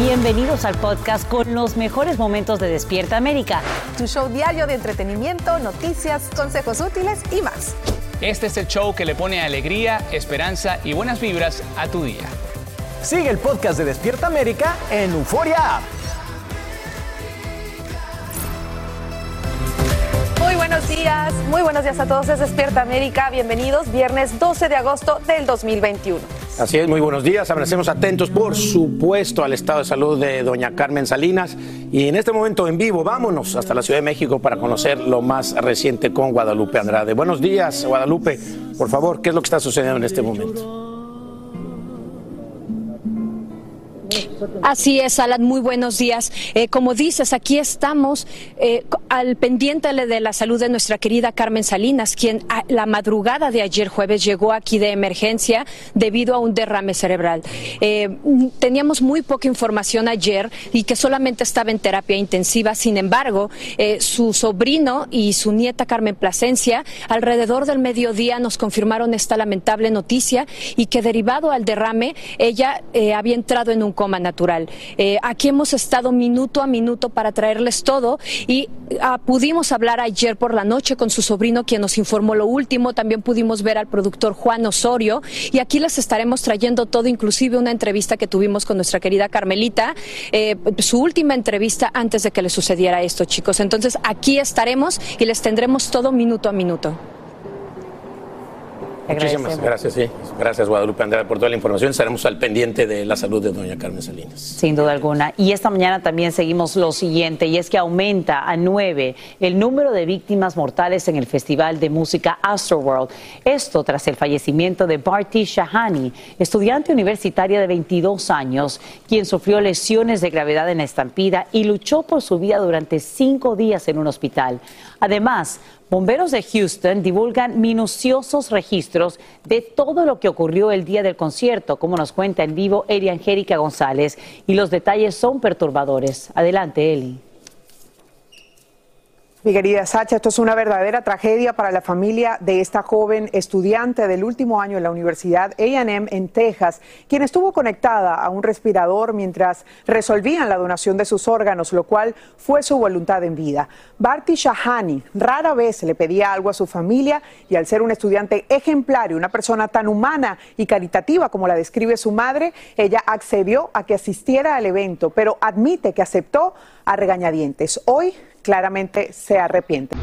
Bienvenidos al podcast con los mejores momentos de Despierta América. Tu show diario de entretenimiento, noticias, consejos útiles y más. Este es el show que le pone alegría, esperanza y buenas vibras a tu día. Sigue el podcast de Despierta América en Euforia Muy buenos días, muy buenos días a todos. Es Despierta América. Bienvenidos. Viernes 12 de agosto del 2021. Así es, muy buenos días. Amanecemos atentos, por supuesto, al estado de salud de doña Carmen Salinas. Y en este momento en vivo, vámonos hasta la Ciudad de México para conocer lo más reciente con Guadalupe Andrade. Buenos días, Guadalupe. Por favor, ¿qué es lo que está sucediendo en este momento? Así es, Alan, muy buenos días. Eh, como dices, aquí estamos eh, al pendiente de la salud de nuestra querida Carmen Salinas, quien a la madrugada de ayer jueves llegó aquí de emergencia debido a un derrame cerebral. Eh, teníamos muy poca información ayer y que solamente estaba en terapia intensiva. Sin embargo, su sobrino y su nieta Carmen Plasencia, alrededor del mediodía, nos confirmaron esta lamentable noticia y que derivado al derrame, ella había entrado en un coma natural. Eh, aquí hemos estado minuto a minuto para traerles todo y ah, pudimos hablar ayer por la noche con su sobrino, quien nos informó lo último. También pudimos ver al productor Juan Osorio y aquí les estaremos trayendo todo, inclusive una entrevista que tuvimos con nuestra querida Carmelita, eh, su última entrevista antes de que le sucediera esto, chicos. Entonces aquí estaremos y les tendremos todo minuto a minuto. Muchísimas gracias, sí. Gracias, Guadalupe Andrade, por toda la información. Estaremos al pendiente de la salud de doña Carmen Salinas. Sin duda alguna. Y esta mañana también seguimos lo siguiente, y es que aumenta a nueve el número de víctimas mortales en el Festival de Música Astroworld. Esto tras el fallecimiento de Barty Shahani, estudiante universitaria de 22 años, quien sufrió lesiones de gravedad en la estampida y luchó por su vida durante cinco días en un hospital. Además, Bomberos de Houston divulgan minuciosos registros de todo lo que ocurrió el día del concierto, como nos cuenta en vivo Eli Angélica González, y los detalles son perturbadores. Adelante, Eli. Mi querida Sacha, esto es una verdadera tragedia para la familia de esta joven estudiante del último año en la Universidad AM en Texas, quien estuvo conectada a un respirador mientras resolvían la donación de sus órganos, lo cual fue su voluntad en vida. Barty Shahani rara vez le pedía algo a su familia y al ser un estudiante ejemplar y una persona tan humana y caritativa como la describe su madre, ella accedió a que asistiera al evento, pero admite que aceptó a regañadientes. Hoy claramente se arrepiente.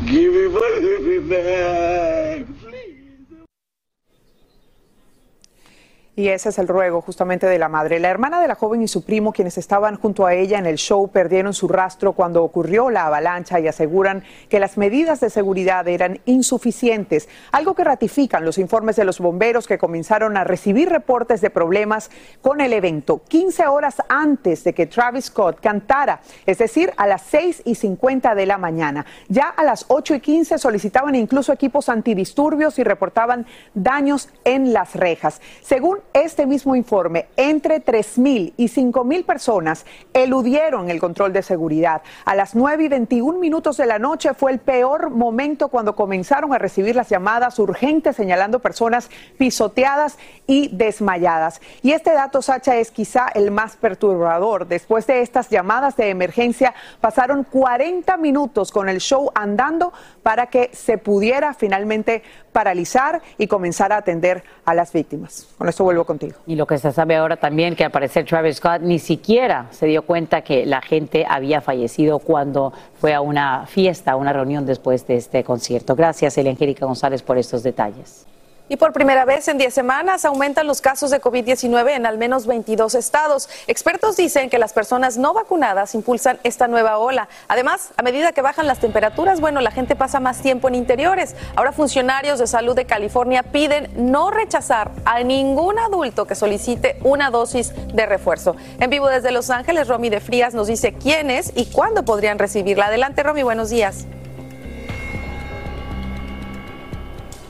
Y ese es el ruego justamente de la madre. La hermana de la joven y su primo, quienes estaban junto a ella en el show, perdieron su rastro cuando ocurrió la avalancha y aseguran que las medidas de seguridad eran insuficientes, algo que ratifican los informes de los bomberos que comenzaron a recibir reportes de problemas con el evento 15 horas antes de que Travis Scott cantara, es decir, a las 6 y 50 de la mañana. Ya a las 8 y 15 solicitaban incluso equipos antidisturbios y reportaban daños en las rejas. Según este mismo informe, entre 3.000 y 5.000 personas eludieron el control de seguridad. A las 9 y 21 minutos de la noche fue el peor momento cuando comenzaron a recibir las llamadas urgentes señalando personas pisoteadas y desmayadas. Y este dato, Sacha, es quizá el más perturbador. Después de estas llamadas de emergencia, pasaron 40 minutos con el show andando para que se pudiera finalmente paralizar y comenzar a atender a las víctimas. Con esto vuelvo contigo. Y lo que se sabe ahora también que al parecer Travis Scott ni siquiera se dio cuenta que la gente había fallecido cuando fue a una fiesta, a una reunión después de este concierto. Gracias, Angélica González, por estos detalles. Y por primera vez en 10 semanas aumentan los casos de COVID-19 en al menos 22 estados. Expertos dicen que las personas no vacunadas impulsan esta nueva ola. Además, a medida que bajan las temperaturas, bueno, la gente pasa más tiempo en interiores. Ahora funcionarios de salud de California piden no rechazar a ningún adulto que solicite una dosis de refuerzo. En vivo desde Los Ángeles, Romy de Frías nos dice quiénes y cuándo podrían recibirla. Adelante, Romy, buenos días.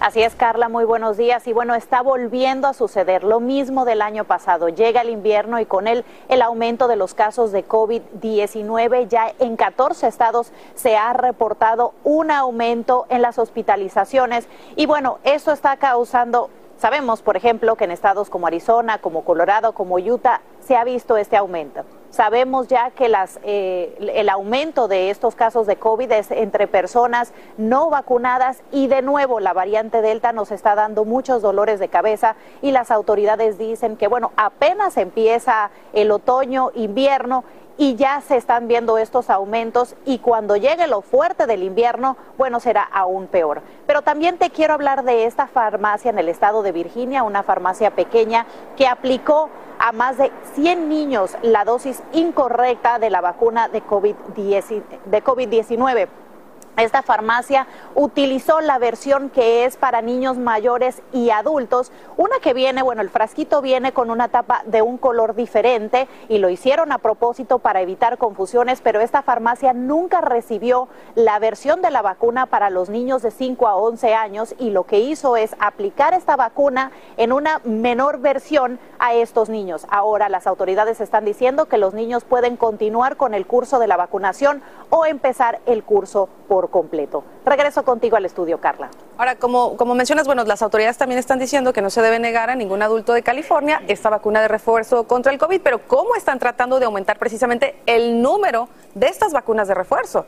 Así es, Carla, muy buenos días. Y bueno, está volviendo a suceder lo mismo del año pasado. Llega el invierno y con él el aumento de los casos de COVID-19. Ya en 14 estados se ha reportado un aumento en las hospitalizaciones. Y bueno, eso está causando Sabemos, por ejemplo, que en estados como Arizona, como Colorado, como Utah, se ha visto este aumento. Sabemos ya que eh, el aumento de estos casos de COVID es entre personas no vacunadas y de nuevo la variante Delta nos está dando muchos dolores de cabeza y las autoridades dicen que bueno, apenas empieza el otoño, invierno y ya se están viendo estos aumentos y cuando llegue lo fuerte del invierno, bueno, será aún peor. Pero también te quiero hablar de esta farmacia en el estado de Virginia, una farmacia pequeña que aplicó a más de 100 niños la dosis incorrecta de la vacuna de COVID-19. Esta farmacia utilizó la versión que es para niños mayores y adultos, una que viene, bueno, el frasquito viene con una tapa de un color diferente y lo hicieron a propósito para evitar confusiones, pero esta farmacia nunca recibió la versión de la vacuna para los niños de 5 a 11 años y lo que hizo es aplicar esta vacuna en una menor versión a estos niños. Ahora las autoridades están diciendo que los niños pueden continuar con el curso de la vacunación o empezar el curso por completo. Regreso contigo al estudio, Carla. Ahora, como, como mencionas, bueno, las autoridades también están diciendo que no se debe negar a ningún adulto de California esta vacuna de refuerzo contra el COVID, pero ¿cómo están tratando de aumentar precisamente el número de estas vacunas de refuerzo?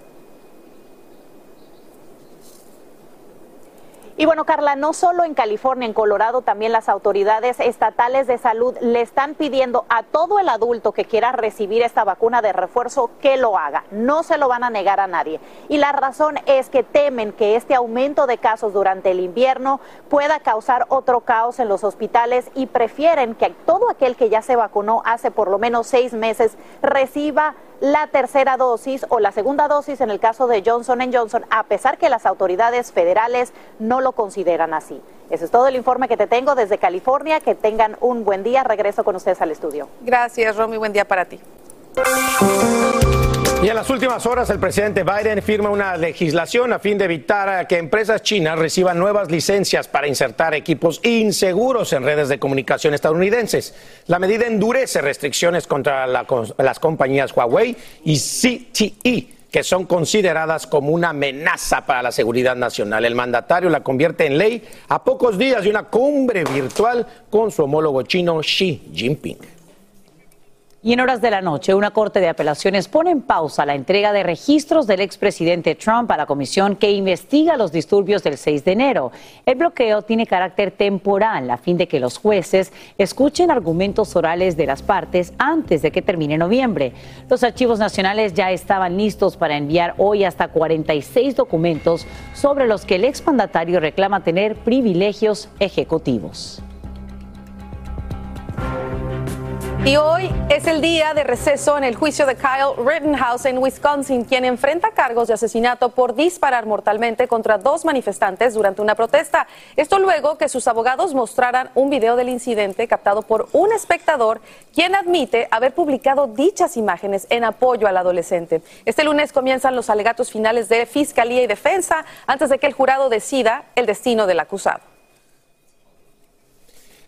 Y bueno, Carla, no solo en California, en Colorado, también las autoridades estatales de salud le están pidiendo a todo el adulto que quiera recibir esta vacuna de refuerzo que lo haga. No se lo van a negar a nadie. Y la razón es que temen que este aumento de casos durante el invierno pueda causar otro caos en los hospitales y prefieren que todo aquel que ya se vacunó hace por lo menos seis meses reciba la tercera dosis o la segunda dosis en el caso de Johnson Johnson, a pesar que las autoridades federales no lo consideran así. Ese es todo el informe que te tengo desde California. Que tengan un buen día. Regreso con ustedes al estudio. Gracias, Romy. Buen día para ti. Y en las últimas horas el presidente Biden firma una legislación a fin de evitar que empresas chinas reciban nuevas licencias para insertar equipos inseguros en redes de comunicación estadounidenses. La medida endurece restricciones contra las compañías Huawei y CTE que son consideradas como una amenaza para la seguridad nacional. El mandatario la convierte en ley a pocos días de una cumbre virtual con su homólogo chino Xi Jinping. Y en horas de la noche, una corte de apelaciones pone en pausa la entrega de registros del expresidente Trump a la comisión que investiga los disturbios del 6 de enero. El bloqueo tiene carácter temporal a fin de que los jueces escuchen argumentos orales de las partes antes de que termine noviembre. Los archivos nacionales ya estaban listos para enviar hoy hasta 46 documentos sobre los que el exmandatario reclama tener privilegios ejecutivos. Y hoy es el día de receso en el juicio de Kyle Rittenhouse en Wisconsin, quien enfrenta cargos de asesinato por disparar mortalmente contra dos manifestantes durante una protesta. Esto luego que sus abogados mostraran un video del incidente captado por un espectador, quien admite haber publicado dichas imágenes en apoyo al adolescente. Este lunes comienzan los alegatos finales de Fiscalía y Defensa antes de que el jurado decida el destino del acusado.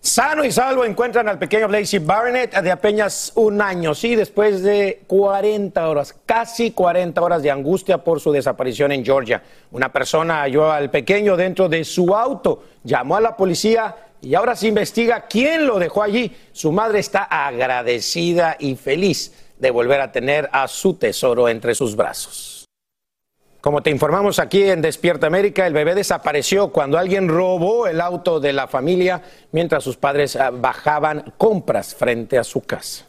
Sano y salvo encuentran al pequeño Lacey Barnett de apenas un año, sí, después de 40 horas, casi 40 horas de angustia por su desaparición en Georgia. Una persona halló al pequeño dentro de su auto, llamó a la policía y ahora se investiga quién lo dejó allí. Su madre está agradecida y feliz de volver a tener a su tesoro entre sus brazos. Como te informamos aquí en Despierta América, el bebé desapareció cuando alguien robó el auto de la familia mientras sus padres ah, bajaban compras frente a su casa.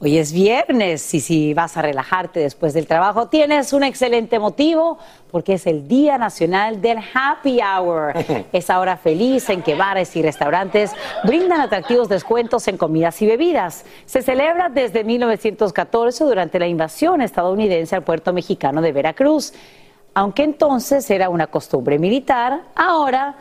Hoy es viernes y si vas a relajarte después del trabajo, tienes un excelente motivo porque es el Día Nacional del Happy Hour. Esa hora feliz en que bares y restaurantes brindan atractivos descuentos en comidas y bebidas. Se celebra desde 1914 durante la invasión estadounidense al puerto mexicano de Veracruz. Aunque entonces era una costumbre militar, ahora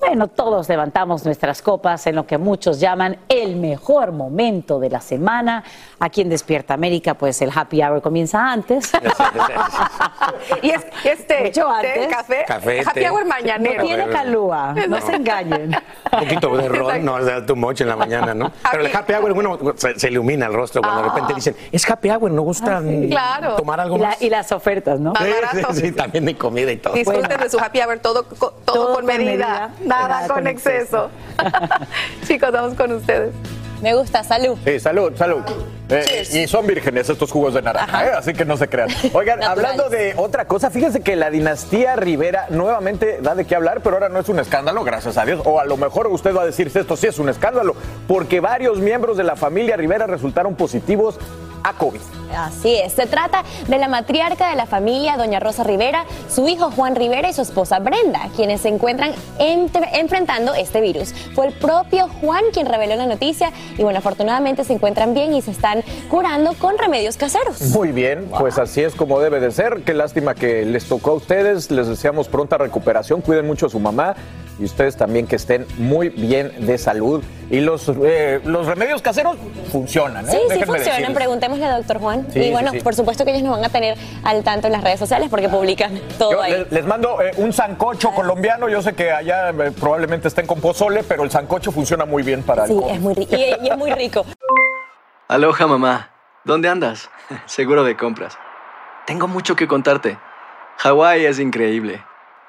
bueno, todos levantamos nuestras copas en lo que muchos llaman el mejor momento de la semana. Aquí en Despierta América, pues el happy hour comienza antes. y es este Mucho antes. café, Café, happy té. hour mañanero. No tiene calúa, no se engañen. Un poquito de ron, no, es too much en la mañana, ¿no? Pero el happy hour, bueno, se, se ilumina el rostro cuando de repente dicen, es happy hour, ¿no gusta Claro. tomar algo Y, la- y las ofertas, ¿no? Más Sí, sí, sí, también de comida y todo. Disfruten de su happy hour, todo, co- todo, Todo con con medida, medida, nada nada con con exceso. Chicos, vamos con ustedes. Me gusta, salud. Sí, salud, salud. Eh, y son vírgenes estos jugos de naranja, ¿eh? así que no se crean. Oigan, hablando de otra cosa, fíjense que la dinastía Rivera nuevamente da de qué hablar, pero ahora no es un escándalo, gracias a Dios. O a lo mejor usted va a decir, esto sí es un escándalo, porque varios miembros de la familia Rivera resultaron positivos a COVID. Así es, se trata de la matriarca de la familia, doña Rosa Rivera, su hijo Juan Rivera y su esposa Brenda, quienes se encuentran entre- enfrentando este virus. Fue el propio Juan quien reveló la noticia y bueno, afortunadamente se encuentran bien y se están curando con remedios caseros. Muy bien, pues así es como debe de ser. Qué lástima que les tocó a ustedes. Les deseamos pronta recuperación. Cuiden mucho a su mamá y ustedes también que estén muy bien de salud. Y los, eh, los remedios caseros funcionan, ¿eh? Sí, sí funcionan. decirles. Preguntémosle a doctor Juan. Sí, y bueno, sí. por supuesto que ellos nos van a tener al tanto en las redes sociales porque publican todo Yo ahí. les, les mando eh, un sancocho colombiano. Yo sé que allá eh, probablemente estén con pozole, pero el sancocho funciona muy bien para el Sí, es muy rico. Y, y es muy rico. Aloha mamá, ¿dónde andas? Seguro de compras. Tengo mucho que contarte. Hawái es increíble.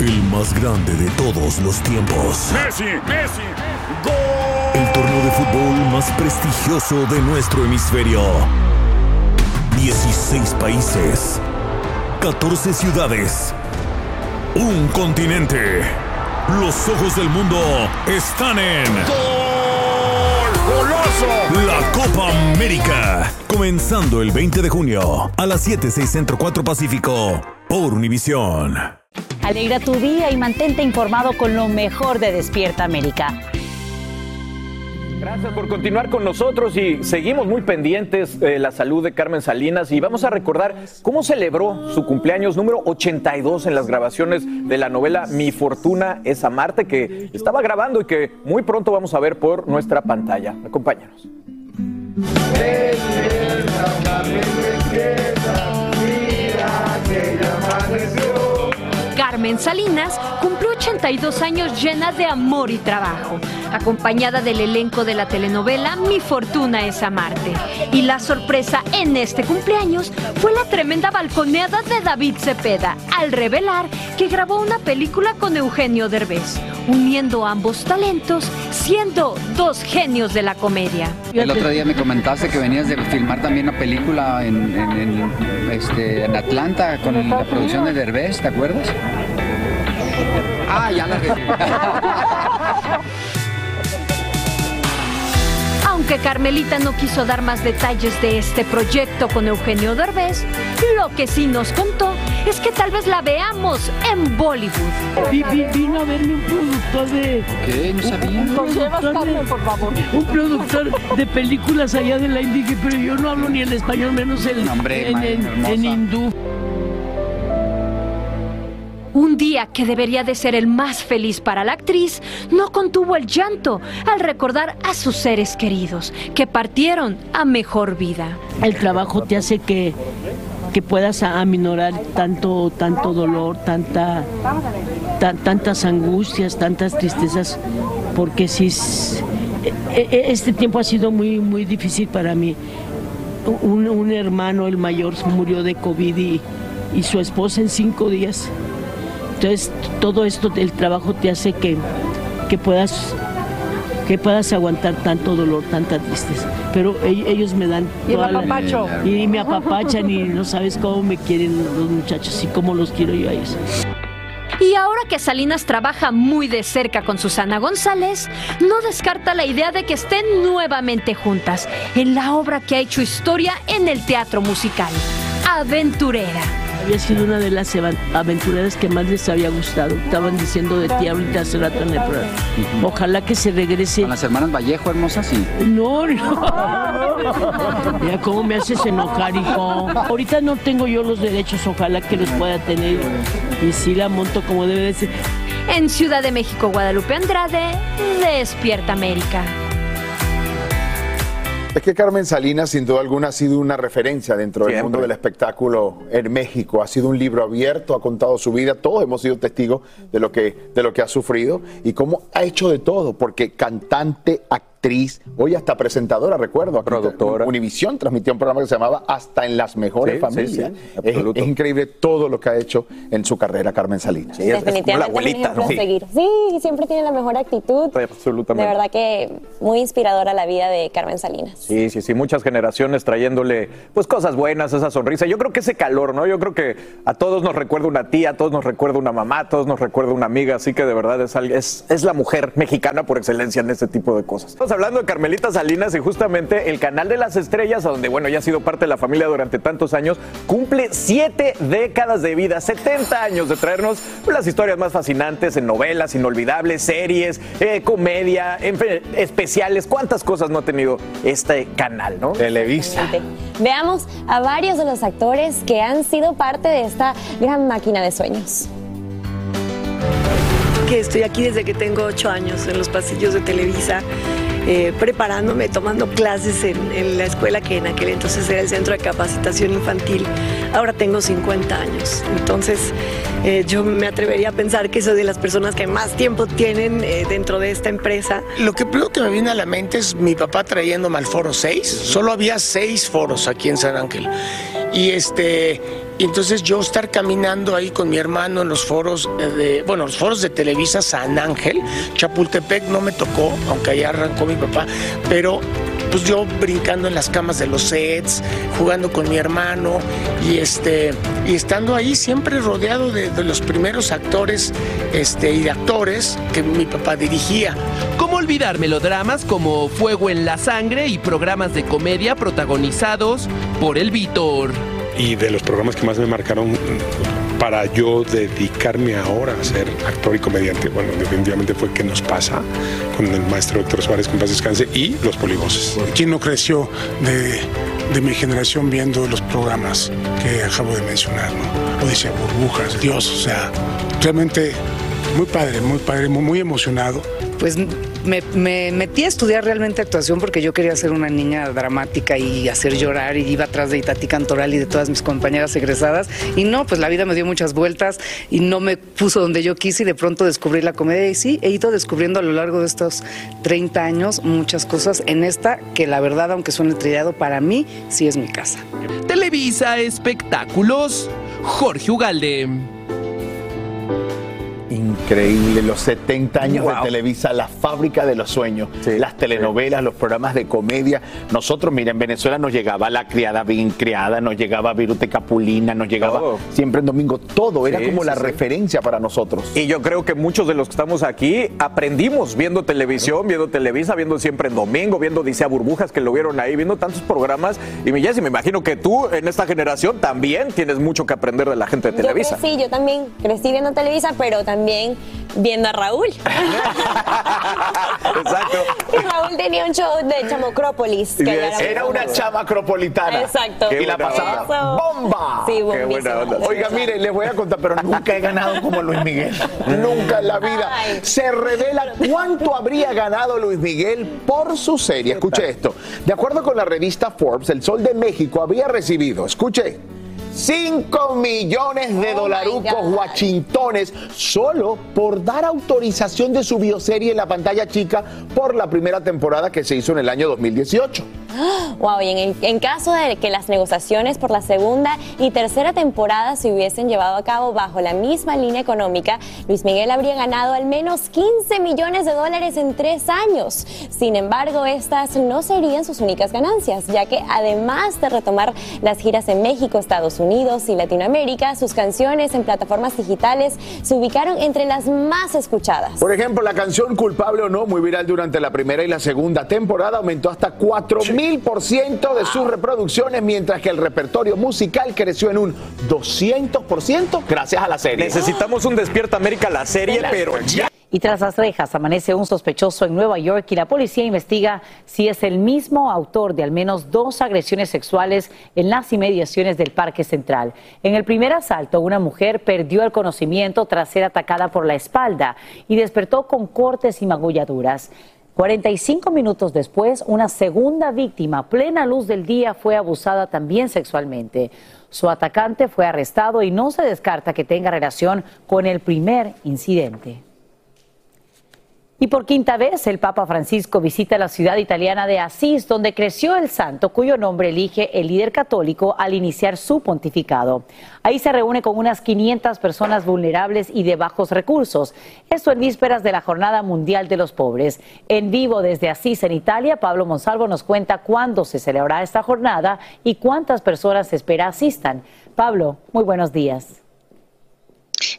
El más grande de todos los tiempos. Messi, Messi, El torneo de fútbol más prestigioso de nuestro hemisferio. 16 países. 14 ciudades. Un continente. Los ojos del mundo están en. goloso. La Copa América. Comenzando el 20 de junio a las 7, 6 Centro 4 Pacífico. Por Univisión. Alegra tu día y mantente informado con lo mejor de Despierta América. Gracias por continuar con nosotros y seguimos muy pendientes de la salud de Carmen Salinas y vamos a recordar cómo celebró su cumpleaños número 82 en las grabaciones de la novela Mi Fortuna es Amarte que estaba grabando y que muy pronto vamos a ver por nuestra pantalla. Acompáñanos. Carmen Salinas cumplió 82 años llena de amor y trabajo, acompañada del elenco de la telenovela Mi Fortuna es Amarte. Y la sorpresa en este cumpleaños fue la tremenda balconeada de David Cepeda al revelar que grabó una película con Eugenio Derbez, uniendo ambos talentos, siendo dos genios de la comedia. El otro día me comentaste que venías de filmar también una película en, en- en, este, en Atlanta con la producción de Derbez, ¿te acuerdas? Ah, ya la Aunque Carmelita no quiso dar más detalles de este proyecto con Eugenio Derbez, lo que sí nos contó es que tal vez la veamos en Bollywood. vino a verme un productor de... ¿Qué? No sabía. Un, productor de, por favor. Un productor de películas allá de la India, pero yo no hablo ni el español, menos el, en, en hindú. Un día que debería de ser el más feliz para la actriz, no contuvo el llanto al recordar a sus seres queridos que partieron a mejor vida. El trabajo te hace que, que puedas aminorar tanto, tanto dolor, tanta, tantas angustias, tantas tristezas, porque si e, e, este tiempo ha sido muy, muy difícil para mí. Un, hermano, el mayor, murió de COVID y su esposa en cinco días. Entonces, todo esto, el trabajo te hace que, que puedas que puedas aguantar tanto dolor, tanta tristeza. Pero ellos me dan y y me apapachan y no sabes cómo me quieren los muchachos y cómo los quiero yo a ellos. Y ahora que Salinas trabaja muy de cerca con Susana González, no descarta la idea de que estén nuevamente juntas en la obra que ha hecho historia en el teatro musical, Aventurera había sido una de las aventureras que más les había gustado. Estaban diciendo de ti ahorita hace rato en el programa. Ojalá que se regrese. ¿Con las hermanas Vallejo, hermosa? Sí. No, no. Mira cómo me haces enojar, hijo. Ahorita no tengo yo los derechos, ojalá que los pueda tener. Y sí la monto como debe de ser. En Ciudad de México, Guadalupe Andrade, Despierta América. Es que Carmen Salinas, sin duda alguna, ha sido una referencia dentro del mundo del espectáculo en México. Ha sido un libro abierto, ha contado su vida. Todos hemos sido testigos de lo que, de lo que ha sufrido y cómo ha hecho de todo, porque cantante, actor hoy hasta presentadora, recuerdo. Productora. Univisión transmitió un programa que se llamaba Hasta en las mejores familias. es, increíble todo lo que ha hecho en su carrera Carmen Salinas. Sí, Definitivamente la abuelita. ¿no? Seguir. Sí, siempre tiene la mejor actitud. absolutamente. De verdad que muy inspiradora la vida de Carmen Salinas. Sí, sí, sí, muchas generaciones trayéndole pues cosas buenas, esa sonrisa. Yo creo que ese calor, ¿no? Yo creo que a todos nos recuerda una tía, a todos nos recuerda una mamá, a todos nos recuerda una amiga, así que de verdad es, es, es la mujer mexicana por excelencia en ese tipo de cosas hablando de Carmelita Salinas y justamente el canal de las estrellas, donde bueno, ya ha sido parte de la familia durante tantos años, cumple siete décadas de vida, 70 años de traernos las historias más fascinantes en novelas, inolvidables, series, eh, comedia, especiales. ¿Cuántas cosas no ha tenido este canal, no? Televisa. Veamos a varios de los actores que han sido parte de esta gran máquina de sueños que estoy aquí desde que tengo ocho años en los pasillos de Televisa eh, preparándome, tomando clases en, la escuela que en aquel entonces era el Centro de Capacitación Infantil. Ahora tengo 50 años, entonces eh, yo me atrevería a pensar que soy de las personas que más tiempo tienen eh, dentro de esta empresa. Lo que primero que me viene a la mente es mi papá trayéndome al foro 6. Solo había seis foros aquí en San Ángel. Y este y entonces yo estar caminando ahí con mi hermano en los foros eh, de, bueno, los foros de Televisa San Ángel, Chapultepec no me tocó, aunque allá arrancó mi papá, pero pues yo brincando en las camas de los sets, jugando con mi hermano y este y estando ahí siempre rodeado de, los primeros actores este, y actores que mi papá dirigía. ¿Cómo olvidar melodramas como Fuego en la Sangre y programas de comedia protagonizados por el Víctor? Y de los programas que más me marcaron para yo dedicarme ahora a ser actor y comediante, bueno, definitivamente fue ¿Qué nos pasa? con el maestro Héctor Suárez, con paz descanse, y Los Polivoces. ¿Quién no creció de, de, mi generación viendo los programas que acabo de mencionar, ¿no? Odisea Burbujas, Dios, o sea, realmente muy padre, muy padre, muy emocionado. Pues me, metí a estudiar realmente actuación porque yo quería ser una niña dramática y hacer llorar y iba atrás de Itati Cantoral y de todas mis compañeras egresadas. Y no, pues la vida me dio muchas vueltas y no me puso donde yo quise y de pronto descubrí la comedia. Y sí, he ido descubriendo a lo largo de estos 30 años muchas cosas en esta que la verdad, aunque suene trillado, para mí sí es mi casa. Televisa Espectáculos, Jorge Ugalde Increíble, los 70 años de Televisa, la fábrica de los sueños, las telenovelas, los programas de comedia. Nosotros, mira, en Venezuela nos llegaba La Criada Bien Criada, nos llegaba Virute Capulina, nos llegaba siempre en domingo, todo era como la referencia para nosotros. Y yo creo que muchos de los que estamos aquí aprendimos viendo televisión, viendo Televisa, viendo siempre en domingo, viendo Dice Burbujas que lo vieron ahí, viendo tantos programas. Y me, me imagino que tú en esta generación también tienes mucho que aprender de la gente de Televisa. Sí, yo también crecí viendo Televisa, pero también viendo a Raúl. Exacto. Y Raúl tenía un show de Chamocrópolis. era, una chamacropolitana. Exacto. y la pasaba bomba. Sí, Qué buena Oiga, mire, les voy a contar, pero nunca he ganado como Luis Miguel. nunca en la vida. Se revela cuánto habría ganado Luis Miguel por su serie. Escuche esto. De acuerdo con la revista Forbes, el Sol de México había recibido, escuche, 5 millones de oh dolarucos washingtones solo por dar autorización de su bioserie en la pantalla chica por la primera temporada que se hizo en el año 2018. Wow, y en, en, caso de que las negociaciones por la segunda y tercera temporada se hubiesen llevado a cabo bajo la misma línea económica, Luis Miguel habría ganado al menos 15 millones de dólares en tres años. Sin embargo, estas no serían sus únicas ganancias, ya que además de retomar las giras en México, Estados Unidos y Latinoamérica, sus canciones en plataformas digitales se ubicaron entre las más escuchadas. Por ejemplo, la canción Culpable o No, muy viral durante la primera y la segunda temporada, aumentó hasta 4 mil por ciento de sus reproducciones, mientras que el repertorio musical creció en un 200% gracias a la serie. Necesitamos un Despierta América, la serie, pero ya. Y tras las rejas amanece un sospechoso en Nueva York y la policía investiga si es el mismo autor de al menos dos agresiones sexuales en las inmediaciones del Parque Central. En el primer asalto, una mujer perdió el conocimiento tras ser atacada por la espalda y despertó con cortes y magulladuras. 45 minutos después, una segunda víctima, plena luz del día, fue abusada también sexualmente. Su atacante fue arrestado y no se descarta que tenga relación con el primer incidente. Y por quinta vez el Papa Francisco visita la ciudad italiana de Asís, donde creció el santo, cuyo nombre elige el líder católico al iniciar su pontificado. Ahí se reúne con unas 500 personas vulnerables y de bajos recursos. Esto en vísperas de la Jornada Mundial de los Pobres. En vivo desde Asís, en Italia, Pablo Monsalvo nos cuenta cuándo se celebrará esta jornada y cuántas personas se espera asistan. Pablo, muy buenos días.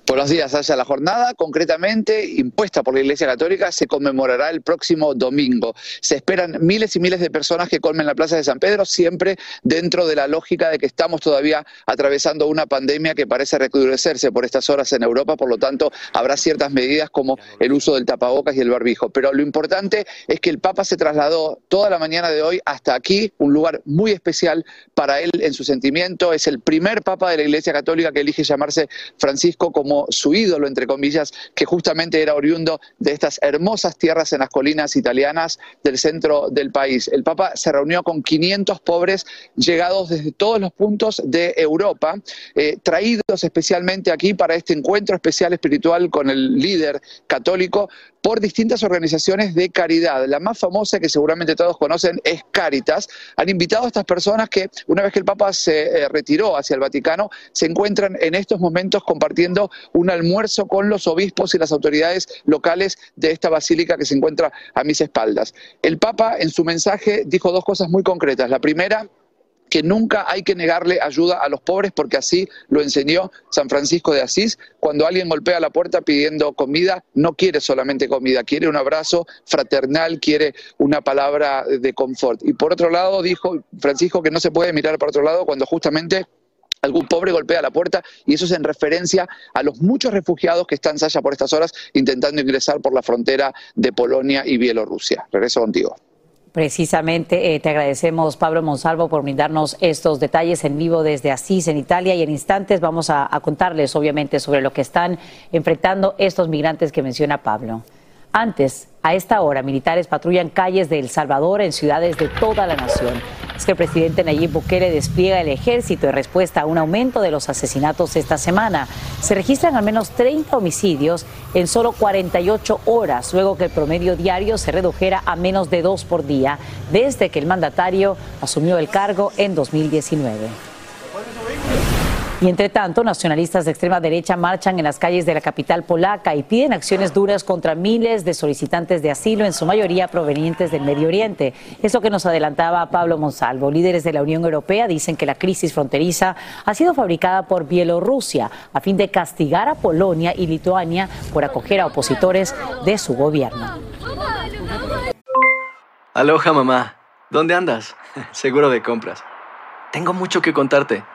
Buenos días, hacia la jornada concretamente impuesta por la Iglesia Católica se conmemorará el próximo domingo. Se esperan miles y miles de personas que colmen la Plaza de San Pedro, siempre dentro de la lógica de que estamos todavía atravesando una pandemia que parece recrudecerse por estas horas en Europa, por lo tanto habrá ciertas medidas como el uso del tapabocas y el barbijo. Pero lo importante es que el Papa se trasladó toda la mañana de hoy hasta aquí, un lugar muy especial para él en su sentimiento. Es el primer Papa de la Iglesia Católica que elige llamarse Francisco como su ídolo, entre comillas, que justamente era oriundo de estas hermosas tierras en las colinas italianas del centro del país. El Papa se reunió con 500 pobres llegados desde todos los puntos de Europa, eh, traídos especialmente aquí para este encuentro especial espiritual con el líder católico por distintas organizaciones de caridad. La más famosa que seguramente todos conocen es Caritas. Han invitado a estas personas que una vez que el Papa se eh, retiró hacia el Vaticano, se encuentran en estos momentos compartiendo un almuerzo con los obispos y las autoridades locales de esta basílica que se encuentra a mis espaldas. El Papa en su mensaje dijo dos cosas muy concretas. La primera, que nunca hay que negarle ayuda a los pobres porque así lo enseñó San Francisco de Asís. Cuando alguien golpea la puerta pidiendo comida, no quiere solamente comida, quiere un abrazo fraternal, quiere una palabra de confort. Y por otro lado, dijo Francisco que no se puede mirar para otro lado cuando justamente algún pobre golpea la puerta y eso es en referencia a los muchos refugiados que están allá por estas horas intentando ingresar por la frontera de Polonia y Bielorrusia. Regreso contigo. Precisamente eh, te agradecemos, Pablo Monsalvo, por brindarnos estos detalles en vivo desde Asís, en Italia, y en instantes vamos a contarles, obviamente, sobre lo que están enfrentando estos migrantes que menciona Pablo. Antes, a esta hora, militares patrullan calles de El Salvador en ciudades de toda la nación. Es que el presidente Nayib Bukele despliega el ejército en respuesta a un aumento de los asesinatos esta semana. Se registran al menos 30 homicidios en solo 48 horas, luego que el promedio diario se redujera a menos de dos por día, desde que el mandatario asumió el cargo en 2019. Y entre tanto, nacionalistas de extrema derecha marchan en las calles de la capital polaca y piden acciones duras contra miles de solicitantes de asilo, en su mayoría provenientes del Medio Oriente. Eso que nos adelantaba Pablo Monsalvo. Líderes de la Unión Europea dicen que la crisis fronteriza ha sido fabricada por Bielorrusia a fin de castigar a Polonia y Lituania por acoger a opositores de su gobierno. Aloha mamá, ¿dónde andas? Seguro de compras. Tengo mucho que contarte.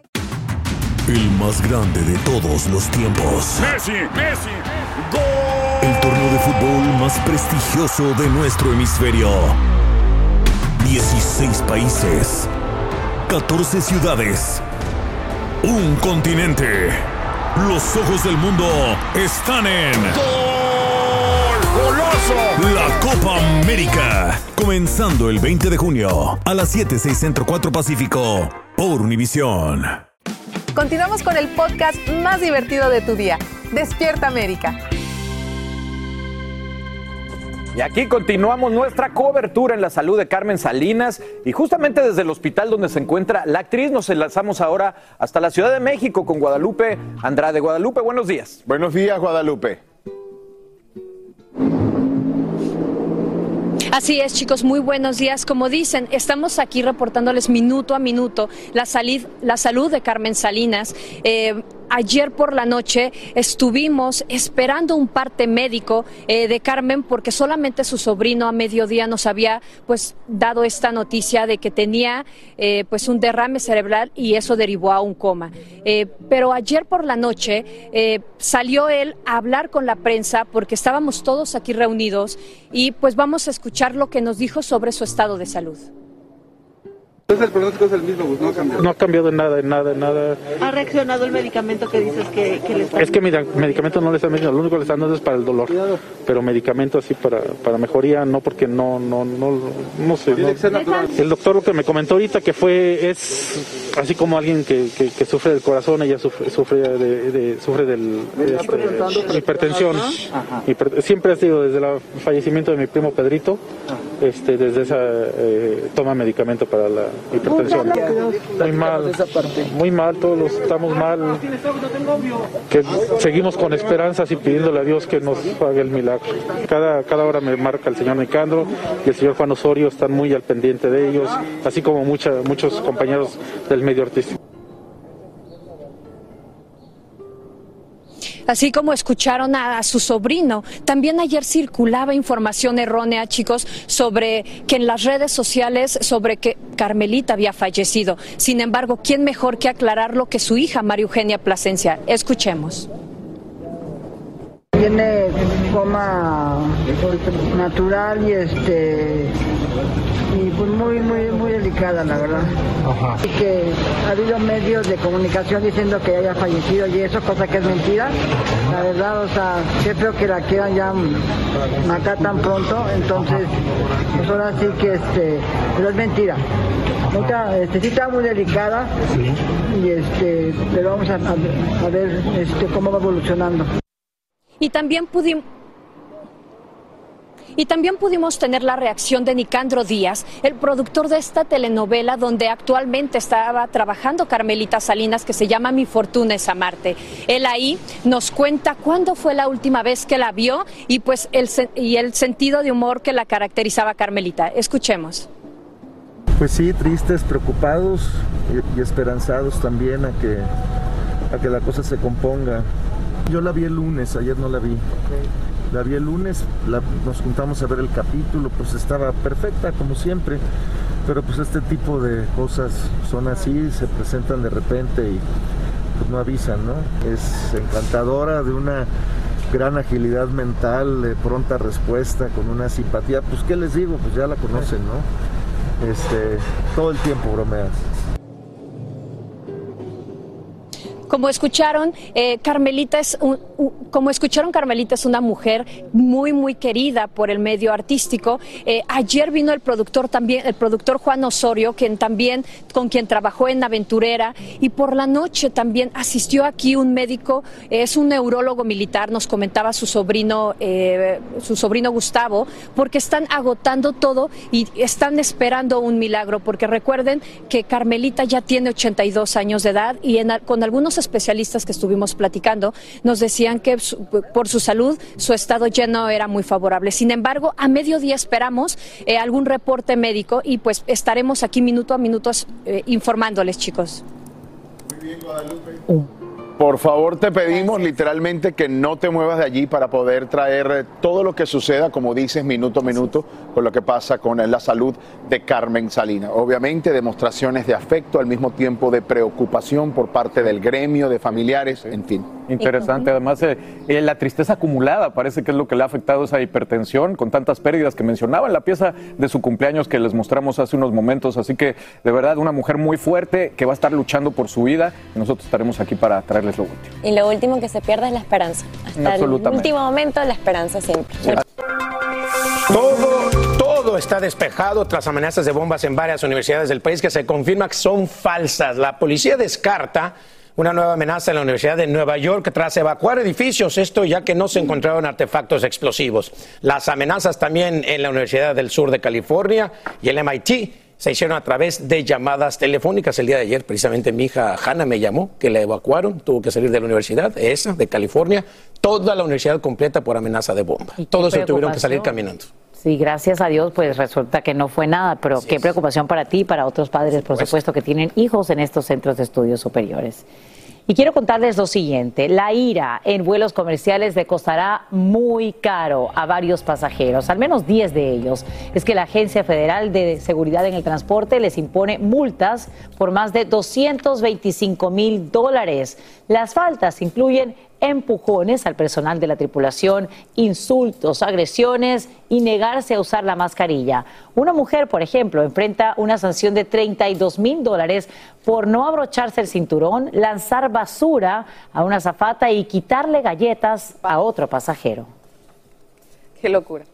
El más grande de todos los tiempos. Messi, Messi, El torneo de fútbol más prestigioso de nuestro hemisferio. 16 países. 14 ciudades. Un continente. Los ojos del mundo están en. ¡Goloso! La Copa América. Comenzando el 20 de junio a las 7, 6 Centro 4 Pacífico por Univisión. Continuamos con el podcast más divertido de tu día, Despierta América. Y aquí continuamos nuestra cobertura en la salud de Carmen Salinas y justamente desde el hospital donde se encuentra la actriz nos enlazamos ahora hasta la Ciudad de México con Guadalupe Andrade. Guadalupe, buenos días. Buenos días, Guadalupe. Así es, chicos, muy buenos días. Como dicen, estamos aquí reportándoles minuto a minuto la, salid- la salud de Carmen Salinas. Eh, ayer por la noche estuvimos esperando un parte médico eh, de Carmen porque solamente su sobrino a mediodía nos había pues dado esta noticia de que tenía eh, pues un derrame cerebral y eso derivó a un coma. Eh, pero ayer por la noche salió él a hablar con la prensa porque estábamos todos aquí reunidos y pues vamos a escuchar lo que nos dijo sobre su estado de salud. Entonces el pronóstico es el mismo, pues no ha cambiado. No ha cambiado en nada, en nada, en nada. ¿Ha reaccionado el medicamento que dices que, que le está Es que mira, medicamento no le están metiendo, lo único que le están dando es para el dolor. Pero medicamento así para, para mejoría, no porque no, no, no, no sé. No. El doctor lo que me comentó ahorita que fue, es así como alguien que, que, que sufre del corazón, ella sufre, sufre de, de- sufre del este, hipertensión. Hiper- siempre ha sido desde el fallecimiento de mi primo Pedrito, este, desde esa eh, toma medicamento para la hipertensión. Muy mal, muy mal, todos los- estamos mal. Que seguimos con esperanzas y pidiéndole a Dios que nos haga el milagro. Cada, cada hora me marca el señor Nicandro y el señor Juan Osorio están muy al pendiente de ellos, así como mucha, muchos compañeros del medio artístico. Así como escucharon a, su sobrino, también ayer circulaba información errónea, chicos, sobre que en las redes sociales, sobre que Carmelita había fallecido. Sin embargo, ¿quién mejor que aclararlo que su hija, María Eugenia Plasencia? Escuchemos. Natural y este y pues muy muy muy delicada la verdad. Y que ha habido medios de comunicación diciendo que haya fallecido y eso, cosa que es mentira. La verdad, o sea, qué feo que la quieran ya matar tan pronto, entonces pues ahora sí que este, pero es mentira. Nunca, este, sí está muy delicada y este, pero vamos a, a- a ver este, cómo va evolucionando. Y también pudimos. Y también pudimos tener la reacción de Nicandro Díaz, el productor de esta telenovela donde actualmente estaba trabajando Carmelita Salinas, que se llama Mi Fortuna es Amarte. Él ahí nos cuenta cuándo fue la última vez que la vio y pues el, y el sentido de humor que la caracterizaba Carmelita. Escuchemos. Pues sí, tristes, preocupados y, y esperanzados también a que, a que la cosa se componga. Yo la vi el lunes, ayer no la vi. La vi el lunes, nos juntamos a ver el capítulo, pues estaba perfecta como siempre, pero pues este tipo de cosas son así, se presentan de repente y pues no avisan, ¿no? Es encantadora, de una gran agilidad mental, de pronta respuesta, con una simpatía, pues qué les digo, pues ya la conocen, ¿no? Este, todo el tiempo bromeas. Como escucharon, eh, Carmelita es como escucharon, Carmelita es una mujer muy, muy querida por el medio artístico. Eh, ayer vino el productor también, el productor Juan Osorio, quien también, con quien trabajó en Aventurera, y por la noche también asistió aquí un médico, es un neurólogo militar, nos comentaba su sobrino, eh, su sobrino Gustavo, porque están agotando todo y están esperando un milagro, porque recuerden que Carmelita ya tiene 82 años de edad y con algunos especialistas que estuvimos platicando nos decían que por su salud su estado ya no era muy favorable. Sin embargo, a mediodía esperamos eh, algún reporte médico y pues estaremos aquí minuto a minuto eh, informándoles, chicos. Muy bien, Guadalupe. Por favor, te pedimos literalmente que no te muevas de allí para poder traer todo lo que suceda, como dices, minuto a minuto, con lo que pasa con la salud de Carmen Salina. Obviamente, demostraciones de afecto, al mismo tiempo de preocupación por parte del gremio, de familiares, en fin. Interesante, además eh, eh, la tristeza acumulada parece que es lo que le ha afectado esa hipertensión con tantas pérdidas que mencionaba en la pieza de su cumpleaños que les mostramos hace unos momentos, así que de verdad una mujer muy fuerte que va a estar luchando por su vida. Y nosotros estaremos aquí para traerles y lo último que se pierde es la esperanza. Hasta el último momento, la esperanza siempre. Todo, todo está despejado tras amenazas de bombas en varias universidades del país que se confirma que son falsas. La policía descarta una nueva amenaza en la Universidad de Nueva York tras evacuar edificios, esto ya que no se encontraron artefactos explosivos. Las amenazas también en la Universidad del Sur de California y el MIT se hicieron a través de llamadas telefónicas. El día de ayer, precisamente, mi hija Hannah me llamó, que la evacuaron, tuvo que salir de la universidad, esa, de California, toda la universidad completa por amenaza de bomba. Todos se tuvieron que salir caminando. Sí, gracias a Dios, pues resulta que no fue nada, pero qué preocupación para ti y para otros padres, por supuesto, que tienen hijos en estos centros de estudios superiores. Y quiero contarles lo siguiente, la ira en vuelos comerciales le costará muy caro a varios pasajeros, al menos 10 de ellos. Es que la Agencia Federal de Seguridad en el Transporte les impone multas por más de 225 mil dólares. Las faltas incluyen empujones al personal de la tripulación, insultos, agresiones y negarse a usar la mascarilla. Una mujer, por ejemplo, enfrenta una sanción de 32 mil dólares por no abrocharse el cinturón, lanzar basura a una zafata y quitarle galletas a otro pasajero. Qué locura.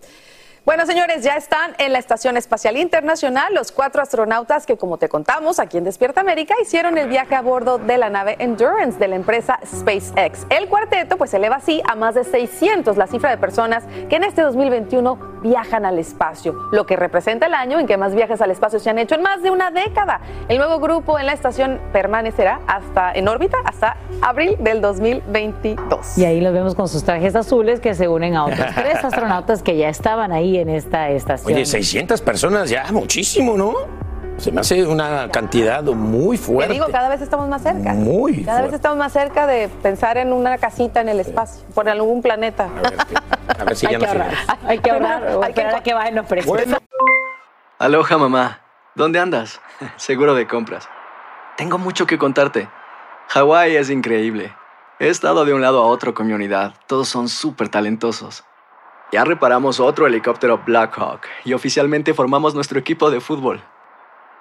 Bueno, señores, ya están en la Estación Espacial Internacional los cuatro astronautas que, como te contamos aquí en Despierta América, hicieron el viaje a bordo de la nave Endurance de la empresa SpaceX. El cuarteto, pues, eleva así a más de 600 la cifra de personas que en este 2021 viajan al espacio, lo que representa el año en que más viajes al espacio se han hecho en más de una década. El nuevo grupo en la estación permanecerá hasta en órbita hasta abril del 2022. Y ahí los vemos con sus trajes azules que se unen a otros tres astronautas que ya estaban ahí en esta estación. Oye, 600 personas ya, muchísimo, ¿no? Se me hace una cantidad muy fuerte. Te digo, cada vez estamos más cerca. Muy Cada vez estamos más cerca de pensar en una casita en el espacio, por algún planeta. A ver, si ya nos Hay que ahorrar, hay que esperar a que bajen los precios. Bueno. Aloha, mamá. ¿Dónde andas? Seguro de compras. Tengo mucho que contarte. Hawái es increíble. He estado de un lado a otro con mi unidad. Todos son súper talentosos. Ya reparamos otro helicóptero Blackhawk y oficialmente formamos nuestro equipo de fútbol.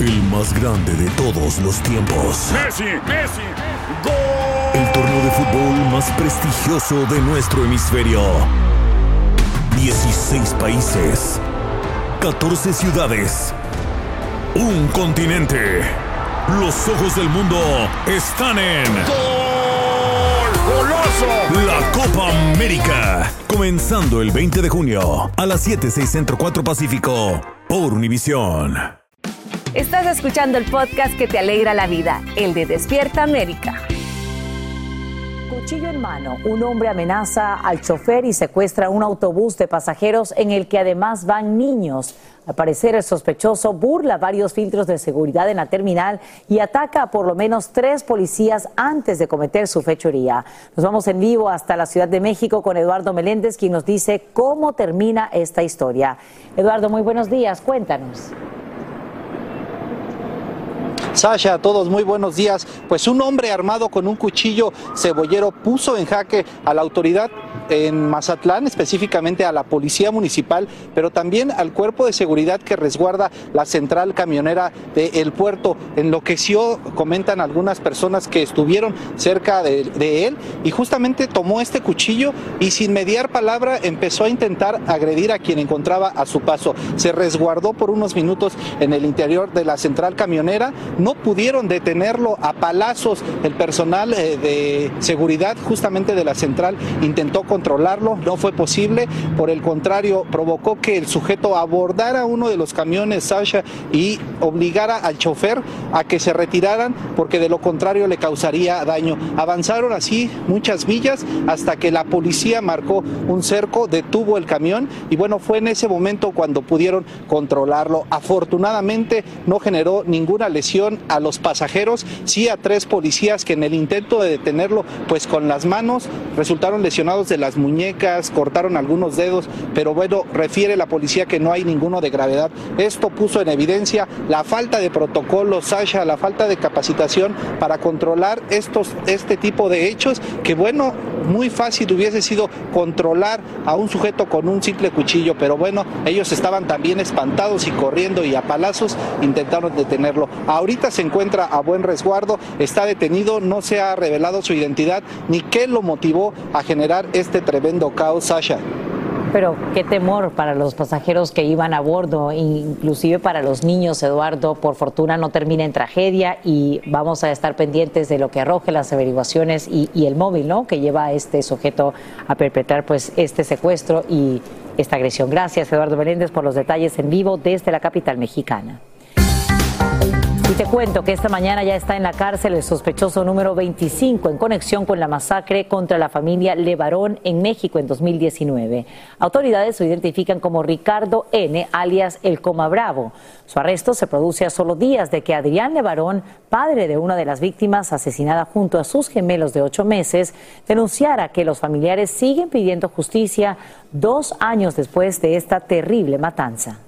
El más grande de todos los tiempos. Messi, Messi, El torneo de fútbol más prestigioso de nuestro hemisferio. 16 países, 14 ciudades, un continente. Los ojos del mundo están en Gol Goloso. La Copa América. Comenzando el 20 de junio a las 7, 6 Centro 4 Pacífico por Univisión. Estás escuchando el podcast que te alegra la vida, el de Despierta América. Cuchillo en mano, un hombre amenaza al chofer y secuestra un autobús de pasajeros en el que además van niños. Al parecer, el sospechoso burla varios filtros de seguridad en la terminal y ataca a por lo menos tres policías antes de cometer su fechoría. Nos vamos en vivo hasta la Ciudad de México con Eduardo Meléndez, quien nos dice cómo termina esta historia. Eduardo, muy buenos días, cuéntanos. Sasha, a todos muy buenos días. Pues un hombre armado con un cuchillo cebollero puso en jaque a la autoridad en Mazatlán, específicamente a la policía municipal, pero también al cuerpo de seguridad que resguarda la central camionera del puerto. Enloqueció, comentan algunas personas que estuvieron cerca de, de él y justamente tomó este cuchillo y sin mediar palabra empezó a intentar agredir a quien encontraba a su paso. Se resguardó por unos minutos en el interior de la central camionera, no pudieron detenerlo a palazos. El personal eh, de seguridad justamente de la central intentó controlarlo, no fue posible. Por el contrario, provocó que el sujeto abordara uno de los camiones Sasha y obligara al chofer a que se retiraran porque de lo contrario le causaría daño. Avanzaron así muchas villas hasta que la policía marcó un cerco, detuvo el camión y bueno, fue en ese momento cuando pudieron controlarlo. Afortunadamente no generó ninguna lesión a los pasajeros, sí a tres policías que en el intento de detenerlo, pues con las manos resultaron lesionados de las muñecas, cortaron algunos dedos, pero bueno, refiere la policía que no hay ninguno de gravedad. Esto puso en evidencia la falta de protocolo, Sasha, la falta de capacitación para controlar estos, este tipo de hechos, que bueno, muy fácil hubiese sido controlar a un sujeto con un simple cuchillo, pero bueno, ellos estaban también espantados y corriendo y a palazos intentaron detenerlo. Ahorita se encuentra a buen resguardo, está detenido, no se ha revelado su identidad ni qué lo motivó a generar este tremendo caos, Sasha. Pero qué temor para los pasajeros que iban a bordo, inclusive para los niños, Eduardo. Por fortuna no termina en tragedia y vamos a estar pendientes de lo que arroje las averiguaciones y, y el móvil, ¿no? Que lleva a este sujeto a perpetrar, pues, este secuestro y esta agresión. Gracias, Eduardo Meléndez, por los detalles en vivo desde la capital mexicana. Y te cuento que esta mañana ya está en la cárcel el sospechoso número 25 en conexión con la masacre contra la familia Levarón en México en 2019. Autoridades lo identifican como Ricardo N., alias El Coma Bravo. Su arresto se produce a solo días de que Adrián Levarón, padre de una de las víctimas asesinada junto a sus gemelos de ocho meses, denunciara que los familiares siguen pidiendo justicia dos años después de esta terrible matanza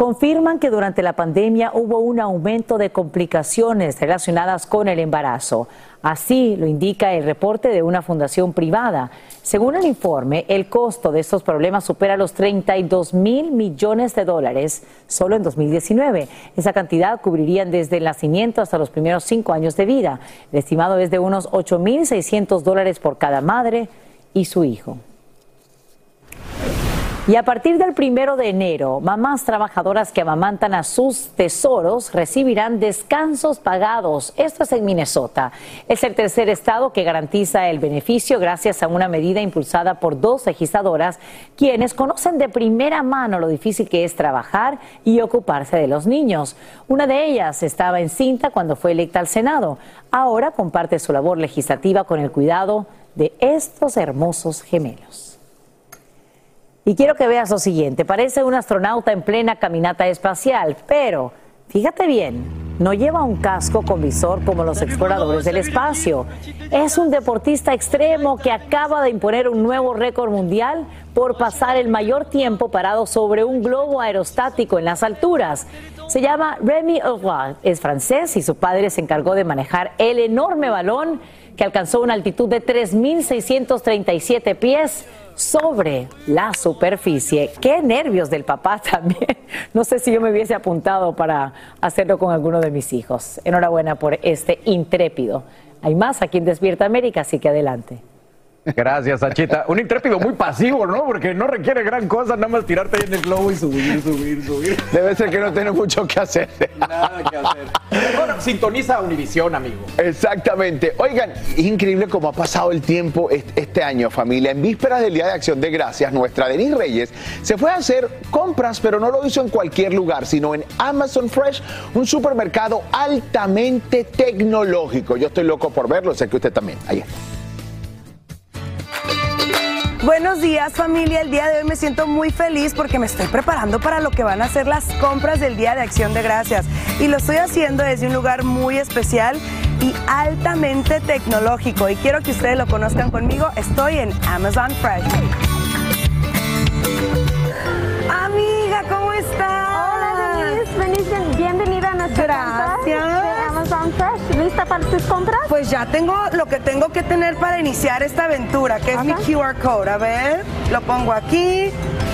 confirman que durante la pandemia hubo un aumento de complicaciones relacionadas con el embarazo. Así lo indica el reporte de una fundación privada. Según el informe, el costo de estos problemas supera los 32 mil millones de dólares solo en 2019. Esa cantidad cubriría desde el nacimiento hasta los primeros cinco años de vida. El estimado es de unos 8 mil 600 dólares por cada madre y su hijo. Y a partir del primero de enero, mamás trabajadoras que amamantan a sus tesoros recibirán descansos pagados. Esto es en Minnesota. Es el tercer estado que garantiza el beneficio gracias a una medida impulsada por dos legisladoras quienes conocen de primera mano lo difícil que es trabajar y ocuparse de los niños. Una de ellas estaba encinta cuando fue electa al Senado. Ahora comparte su labor legislativa con el cuidado de estos hermosos gemelos. Y quiero que veas lo siguiente, parece un astronauta en plena caminata espacial, pero fíjate bien, no lleva un casco con visor como los exploradores del espacio. Es un deportista extremo que acaba de imponer un nuevo récord mundial por pasar el mayor tiempo parado sobre un globo aerostático en las alturas. Se llama Remy Auroi, es francés y su padre se encargó de manejar el enorme balón que alcanzó una altitud de 3.637 pies sobre la superficie. Qué nervios del papá también. No sé si yo me hubiese apuntado para hacerlo con alguno de mis hijos. Enhorabuena por este intrépido. Hay más aquí en Despierta América, así que adelante. Gracias, Achita. Un intrépido muy pasivo, ¿no? Porque no requiere gran cosa, nada más tirarte ahí en el globo y subir, subir, subir. Debe ser que no tiene mucho que hacer. Nada que hacer. Bueno, sintoniza Univisión, amigo. Exactamente. Oigan, es increíble cómo ha pasado el tiempo este año, familia. En vísperas del Día de Acción de Gracias, nuestra Denise Reyes se fue a hacer compras, pero no lo hizo en cualquier lugar, sino en Amazon Fresh, un supermercado altamente tecnológico. Yo estoy loco por verlo, sé que usted también. Ahí está. Buenos días familia, el día de hoy me siento muy feliz porque me estoy preparando para lo que van a ser las compras del Día de Acción de Gracias y lo estoy haciendo desde un lugar muy especial y altamente tecnológico y quiero que ustedes lo conozcan conmigo, estoy en Amazon Fresh. Amiga, ¿cómo estás? Hola Denise, bienvenida a nuestra Gracias. Fresh. ¿Lista para tus compras? Pues ya tengo lo que tengo que tener para iniciar esta aventura, que es mi QR code. A ver, lo pongo aquí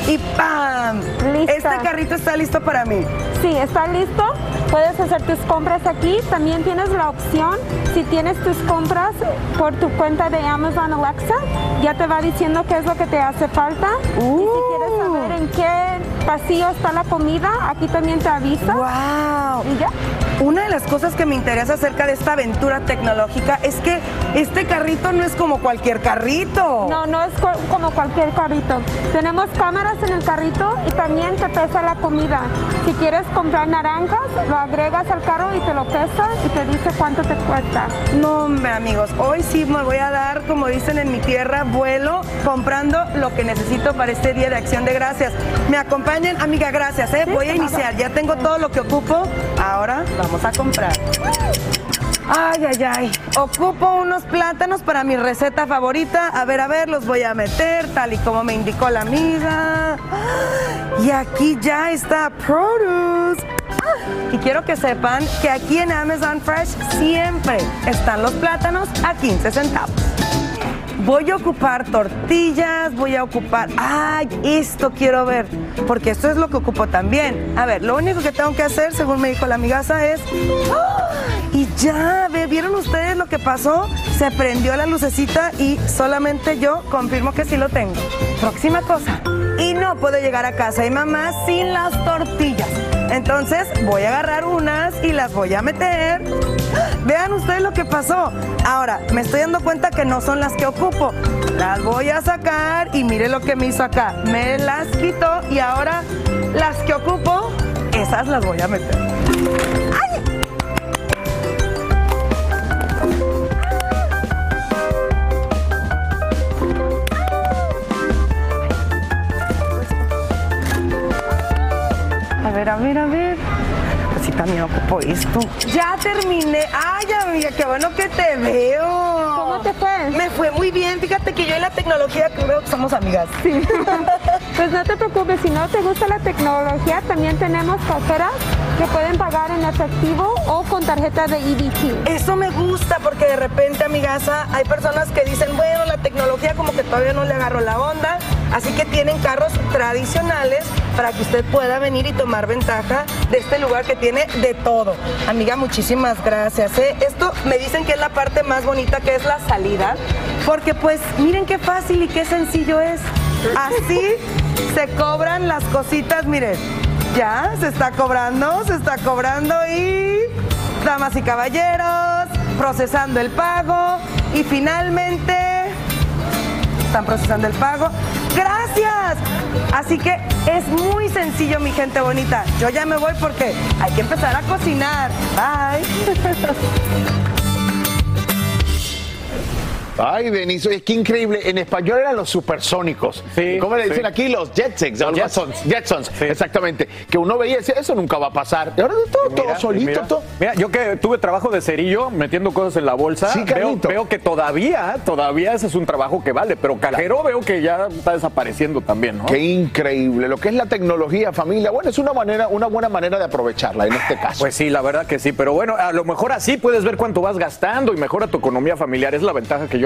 y ¡pam! Lista. Este carrito está listo para mí. Sí, está listo. Puedes hacer tus compras aquí. También tienes la opción, si tienes tus compras por tu cuenta de Amazon Alexa, ya te va diciendo qué es lo que te hace falta. Y si quieres saber en qué pasillo está la comida, aquí también te avisa. ¡Wow! ¿Y ya? Una de las cosas que me interesa acerca de esta aventura tecnológica es que este carrito no es como cualquier carrito. No, no es co- como cualquier carrito. Tenemos cámaras en el carrito y también te pesa la comida. Si quieres comprar naranjas, lo agregas al carro y te lo pesa y te dice cuánto te cuesta. No, hombre, amigos, hoy sí me voy a dar, como dicen en mi tierra, vuelo comprando lo que necesito para este Día de Acción de Gracias. Me acompañen, amiga, gracias, ¿eh? Voy a iniciar, ya tengo todo lo que ocupo. Ahora vamos a comprar. Ay, ay, ay. Ocupo unos plátanos para mi receta favorita. A ver, a ver, los voy a meter tal y como me indicó la amiga. Y aquí ya está Produce. Y quiero que sepan que aquí en Amazon Fresh siempre están los plátanos a 15 centavos. Voy a ocupar tortillas, voy a ocupar... ¡Ay! Esto quiero ver, porque esto es lo que ocupo también. A ver, lo único que tengo que hacer, según me dijo la amigaza, es... Y ya. ¿vieron ustedes lo que pasó? Se prendió la lucecita y solamente yo confirmo que sí lo tengo. Próxima cosa. Y no puedo llegar a casa de mamá sin las tortillas. Entonces voy a agarrar unas y las voy a meter. Vean ustedes lo que pasó. Ahora, me estoy dando cuenta que no son las que ocupo. Las voy a sacar y mire lo que me hizo acá. Me las quitó y ahora las que ocupo, esas las voy a meter. A ver, a ver, a ver. Pues sí, también ocupo esto. Ya terminé. Ay, amiga, qué bueno que te veo. ¿Cómo te fue? Me fue muy bien. Fíjate que yo y la tecnología creo que somos amigas. Sí. pues no te preocupes, si no te gusta la tecnología, también tenemos cajeras que pueden pagar en efectivo o con tarjeta de EBT. Eso me gusta porque de repente, amigaza, hay personas que dicen, bueno, la tecnología como que todavía no le agarró la onda, así que tienen carros tradicionales para que usted pueda venir y tomar ventaja de este lugar que tiene de todo. Amiga, muchísimas gracias. ¿eh? Esto me dicen que es la parte más bonita, que es la salida, porque pues miren qué fácil y qué sencillo es. Así se cobran las cositas, miren. Ya, se está cobrando, se está cobrando y, damas y caballeros, procesando el pago y finalmente están procesando el pago. Gracias. Así que es muy sencillo, mi gente bonita. Yo ya me voy porque hay que empezar a cocinar. Bye. Ay, Benicio, es que increíble. En español eran los supersónicos. Sí, ¿Cómo le dicen sí. aquí? Los Jetsons. Los Jetsons. Jetsons, exactamente. Que uno veía y decía, eso nunca va a pasar. Y ahora todo, todo solito, mira, todo. Mira, yo que tuve trabajo de cerillo metiendo cosas en la bolsa, Sí, veo, veo que todavía, todavía ese es un trabajo que vale, pero cajero veo que ya está desapareciendo también, ¿no? Qué increíble. Lo que es la tecnología, familia. Bueno, es una manera, una buena manera de aprovecharla en este caso. Pues sí, la verdad que sí, pero bueno, a lo mejor así puedes ver cuánto vas gastando y mejora tu economía familiar. Es la ventaja que yo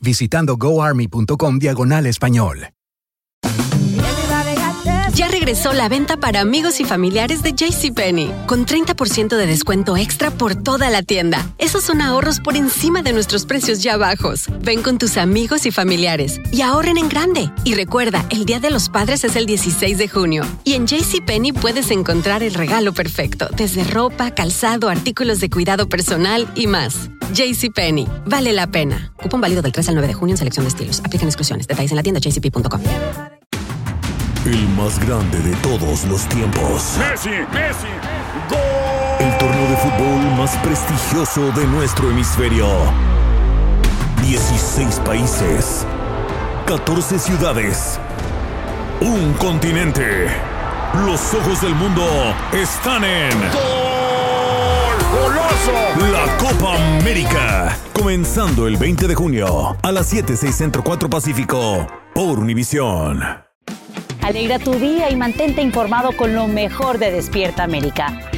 visitando goarmy.com diagonal español. Ya regresó la venta para amigos y familiares de JCPenney, con 30% de descuento extra por toda la tienda. Esos son ahorros por encima de nuestros precios ya bajos. Ven con tus amigos y familiares y ahorren en grande. Y recuerda, el Día de los Padres es el 16 de junio. Y en JCPenney puedes encontrar el regalo perfecto, desde ropa, calzado, artículos de cuidado personal y más. JCPenney, vale la pena. Cupón válido del 3 al 9 de junio en selección de estilos. Aplican exclusiones. Detalles en la tienda jcp.com. El más grande de todos los tiempos. Messi, Messi, El torneo de fútbol más prestigioso de nuestro hemisferio. 16 países. 14 ciudades. Un continente. Los ojos del mundo están en. ¡Gol! La Copa América. Comenzando el 20 de junio a las 7, 6 Centro 4 Pacífico por Univisión. Alegra tu día y mantente informado con lo mejor de Despierta América.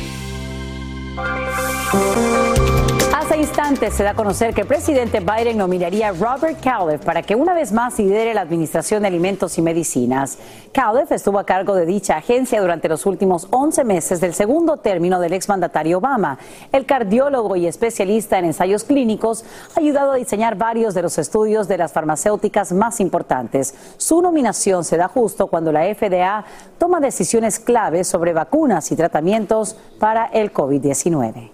Instantes se da a conocer que el presidente Biden nominaría a Robert Califf para que una vez más lidere la Administración de Alimentos y Medicinas. Califf estuvo a cargo de dicha agencia durante los últimos 11 meses del segundo término del exmandatario Obama. El cardiólogo y especialista en ensayos clínicos ha ayudado a diseñar varios de los estudios de las farmacéuticas más importantes. Su nominación se da justo cuando la FDA toma decisiones claves sobre vacunas y tratamientos para el COVID-19.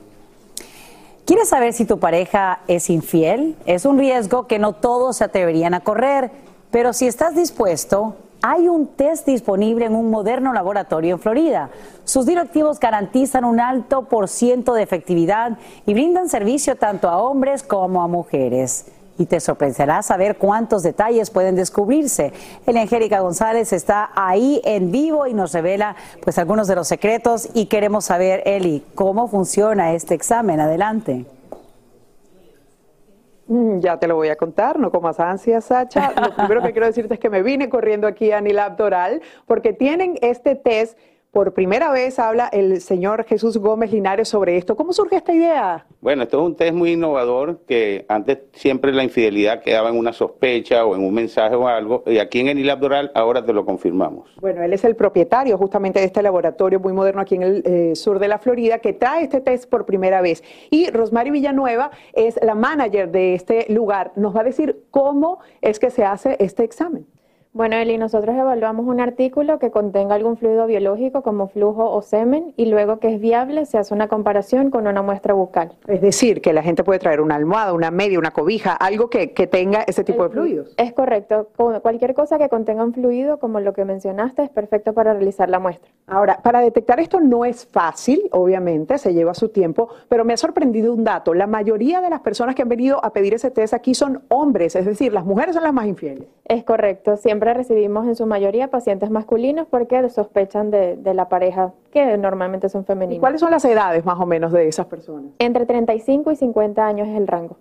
¿Quieres saber si tu pareja es infiel? Es un riesgo que no todos se atreverían a correr, pero si estás dispuesto, hay un test disponible en un moderno laboratorio en Florida. Sus directivos garantizan un alto por ciento de efectividad y brindan servicio tanto a hombres como a mujeres. Y te sorprenderá saber cuántos detalles pueden descubrirse. El Angélica González está ahí en vivo y nos revela pues algunos de los secretos y queremos saber, Eli, cómo funciona este examen. Adelante. Mm, Ya te lo voy a contar, no comas ansias, Sacha. Lo primero que quiero decirte es que me vine corriendo aquí a Nilab Doral porque tienen este test. Por primera vez habla el señor Jesús Gómez Linares sobre esto. ¿Cómo surge esta idea? Bueno, esto es un test muy innovador que antes siempre la infidelidad quedaba en una sospecha o en un mensaje o algo y aquí en el ILAB Doral ahora te lo confirmamos. Bueno, él es el propietario justamente de este laboratorio muy moderno aquí en el eh, sur de la Florida que trae este test por primera vez. Y Rosmary Villanueva es la manager de este lugar. Nos va a decir cómo es que se hace este examen. Bueno, Eli, nosotros evaluamos un artículo que contenga algún fluido biológico como flujo o semen y luego que es viable se hace una comparación con una muestra bucal. Es decir, que la gente puede traer una almohada, una media, una cobija, algo que, que tenga ese tipo de fluidos. Es correcto. Cu- Cualquier cosa que contenga un fluido, como lo que mencionaste, es perfecto para realizar la muestra. Ahora, para detectar esto no es fácil, obviamente, se lleva su tiempo, pero me ha sorprendido un dato. La mayoría de las personas que han venido a pedir ese test aquí son hombres, es decir, las mujeres son las más infieles. Es correcto. Siempre recibimos en su mayoría pacientes masculinos porque sospechan de, de la pareja que normalmente son femeninos. ¿Cuáles son las edades más o menos de esas personas? Entre 35 y 50 años es el rango.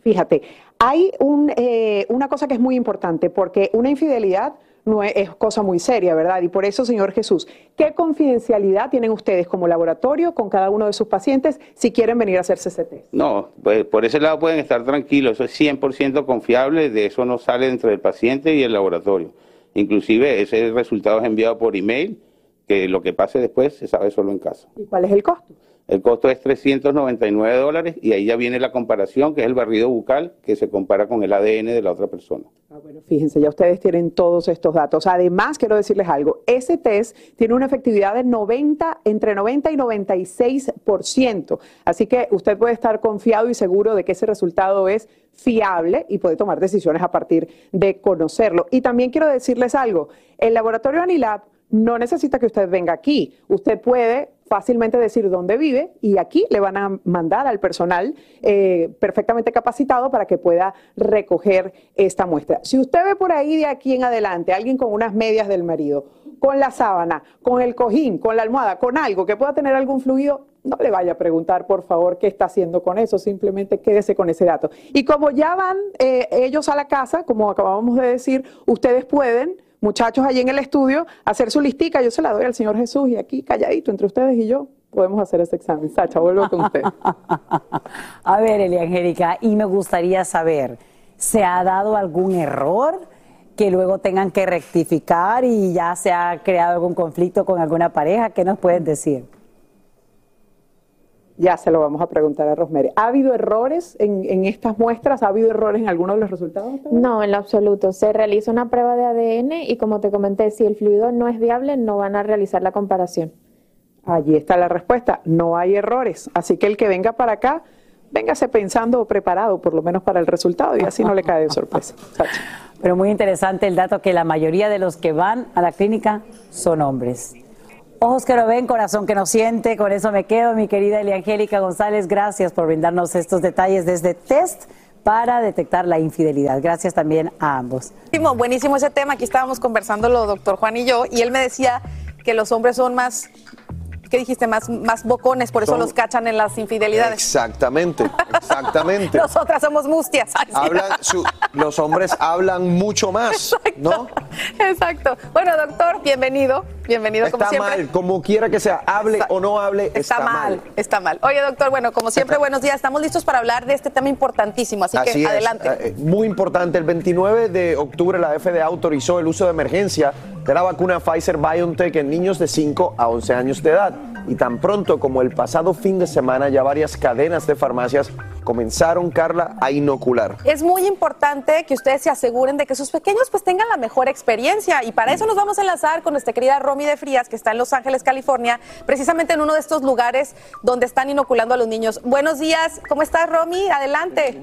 Fíjate, hay un, eh, una cosa que es muy importante, porque una infidelidad no es, es cosa muy seria, ¿verdad? Y por eso, señor Jesús, ¿qué confidencialidad tienen ustedes como laboratorio con cada uno de sus pacientes si quieren venir a hacerse ese test? No, pues por ese lado pueden estar tranquilos, eso es 100% confiable, de eso no sale entre el paciente y el laboratorio. Inclusive ese resultado es enviado por email, que lo que pase después se sabe solo en casa. ¿Y cuál es el costo? El costo es 399 dólares y ahí ya viene la comparación, que es el barrido bucal, que se compara con el ADN de la otra persona. Fíjense, ya ustedes tienen todos estos datos. Además, quiero decirles algo, ese test tiene una efectividad de 90, entre 90 y 96%. Así que usted puede estar confiado y seguro de que ese resultado es fiable y puede tomar decisiones a partir de conocerlo. Y también quiero decirles algo, el laboratorio Anilab no necesita que usted venga aquí. Usted puede fácilmente decir dónde vive y aquí le van a mandar al personal eh, perfectamente capacitado para que pueda recoger esta muestra. Si usted ve por ahí de aquí en adelante alguien con unas medias del marido, con la sábana, con el cojín, con la almohada, con algo que pueda tener algún fluido, no le vaya a preguntar, por favor, qué está haciendo con eso, simplemente quédese con ese dato. Y como ya van eh, ellos a la casa, como acabamos de decir, ustedes pueden, muchachos allí en el estudio, hacer su listica, yo se la doy al Señor Jesús y aquí calladito entre ustedes y yo podemos hacer ese examen. Sacha, vuelvo con usted. a ver, Elia Angélica, y me gustaría saber, ¿se ha dado algún error? que luego tengan que rectificar y ya se ha creado algún conflicto con alguna pareja. ¿Qué nos pueden decir? Ya se lo vamos a preguntar a Rosemary. ¿Ha habido errores en, estas muestras? ¿Ha habido errores en alguno de los resultados? No, en lo absoluto. Se realiza una prueba de ADN y como te comenté, si el fluido no es viable, no van a realizar la comparación. Allí está la respuesta. No hay errores. Así que el que venga para acá, véngase pensando o preparado, por lo menos para el resultado, y así no le cae de sorpresa. Pero muy interesante el dato que la mayoría de los que van a la clínica son hombres. Ojos que no ven, corazón que no siente, con eso me quedo, mi querida Eliangélica González, gracias por brindarnos estos detalles desde test para detectar la infidelidad. Gracias también a ambos. Buenísimo, buenísimo ese tema, aquí estábamos conversándolo doctor Juan y yo, y él me decía que los hombres son más ¿qué dijiste? Más, más bocones, por eso los cachan en las infidelidades. Exactamente, exactamente. Nosotras somos mustias. los hombres hablan mucho más, ¿no? Exacto. Bueno, doctor, bienvenido. Bienvenido está como siempre. mal, como quiera que sea, hable o no hable, está, mal, Está mal. Oye, doctor, bueno, como siempre, buenos días. Estamos listos para hablar de este tema importantísimo, así, que adelante. Eh, muy importante. El 29 de octubre la FDA autorizó el uso de emergencia de la vacuna Pfizer BioNTech en niños de 5 a 11 años de edad. Y tan pronto como el pasado fin de semana ya varias cadenas de farmacias comenzaron, Carla, a inocular. Es muy importante que ustedes se aseguren de que sus pequeños pues tengan la mejor experiencia y para eso nos vamos a enlazar con nuestra querida Romy de Frías que está en Los Ángeles, California, precisamente en uno de estos lugares donde están inoculando a los niños. Buenos días, ¿cómo estás Romy? Adelante.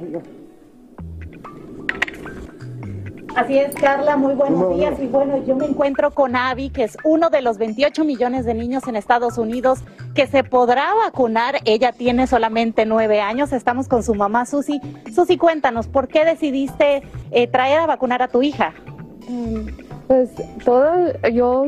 Así es, Carla, muy buenos días. Y bueno, yo me encuentro con Avi, que es uno de los 28 millones de niños en Estados Unidos que se podrá vacunar. Ella tiene solamente nueve años. Estamos con su mamá, Susi. Susi, cuéntanos, ¿por qué decidiste eh, traer a vacunar a tu hija? Mm, pues todo, yo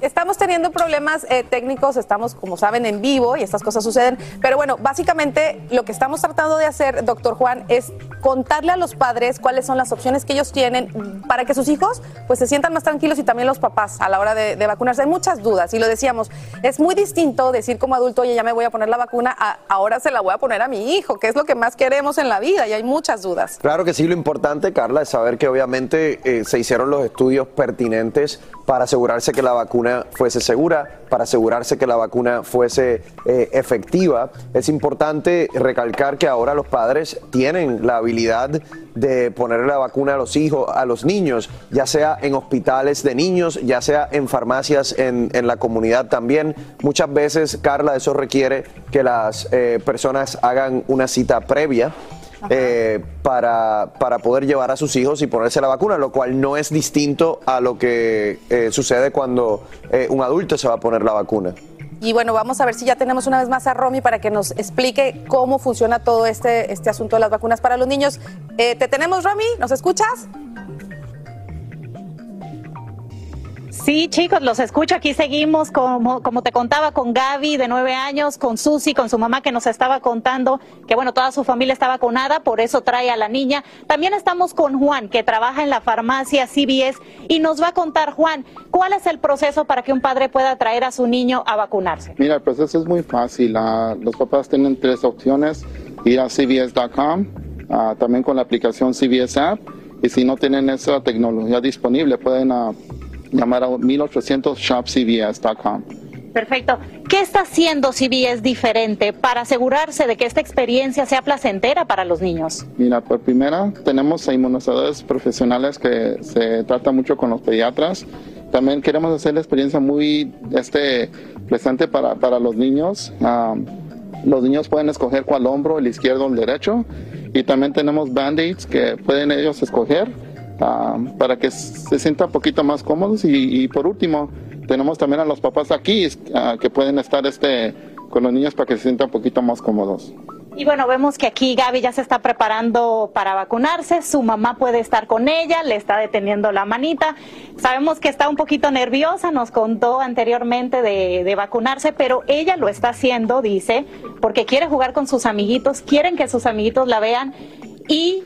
Estamos teniendo problemas eh, técnicos, estamos, como saben, en vivo y estas cosas suceden. Pero bueno, básicamente lo que estamos tratando de hacer, doctor Juan, es contarle a los padres cuáles son las opciones que ellos tienen para que sus hijos pues se sientan más tranquilos y también los papás a la hora de, vacunarse. Hay muchas dudas y lo decíamos, es muy distinto decir como adulto, oye, ya me voy a poner la vacuna, ahora se la voy a poner a mi hijo, que es lo que más queremos en la vida y hay muchas dudas. Claro que sí, lo importante, Carla, es saber que obviamente eh, se hicieron los estudios pertinentes para asegurarse que la vacuna fuese segura, para asegurarse que la vacuna fuese eh, efectiva. Es importante recalcar que ahora los padres tienen la habilidad de ponerle la vacuna a los hijos, a los niños, ya sea en hospitales de niños, ya sea en farmacias en, la comunidad también. Muchas veces, Carla, eso requiere que las eh, personas hagan una cita previa eh, para, para, poder llevar a sus hijos y ponerse la vacuna, lo cual no es distinto a lo que eh, sucede cuando eh, un adulto se va a poner la vacuna. Y bueno, vamos a ver si ya tenemos una vez más a Romy para que nos explique cómo funciona todo este, este asunto de las vacunas para los niños. ¿Te tenemos, Romy? ¿Nos escuchas? Sí, chicos, los escucho. Aquí seguimos, como, como te contaba, con Gaby de nueve años, con Susi, con su mamá que nos estaba contando que, bueno, toda su familia está vacunada, por eso trae a la niña. También estamos con Juan, que trabaja en la farmacia CBS, y nos va a contar, Juan, ¿cuál es el proceso para que un padre pueda traer a su niño a vacunarse? Mira, el proceso es muy fácil. Ah, los papás tienen tres opciones: ir a cbs.com, ah, también con la aplicación CBS App, y si no tienen esa tecnología disponible, pueden. Uh, llamar a 1800shopcbs.com. Perfecto. ¿Qué está haciendo CBS diferente para asegurarse de que esta experiencia sea placentera para los niños? Mira, por primera, tenemos inmunizadores profesionales que se trata mucho con los pediatras. También queremos hacer la experiencia muy este, presente para, para los niños. los niños pueden escoger cuál hombro, el izquierdo o el derecho. Y también tenemos band-aids que pueden ellos escoger Ah, para que se sientan un poquito más cómodos. Y, por último, tenemos también a los papás aquí ah, que pueden estar este, con los niños para que se sientan un poquito más cómodos. Y bueno, vemos que aquí Gaby ya se está preparando para vacunarse, su mamá puede estar con ella, le está deteniendo la manita. Sabemos que está un poquito nerviosa, nos contó anteriormente de, de vacunarse, pero ella lo está haciendo, dice, porque quiere jugar con sus amiguitos, quieren que sus amiguitos la vean y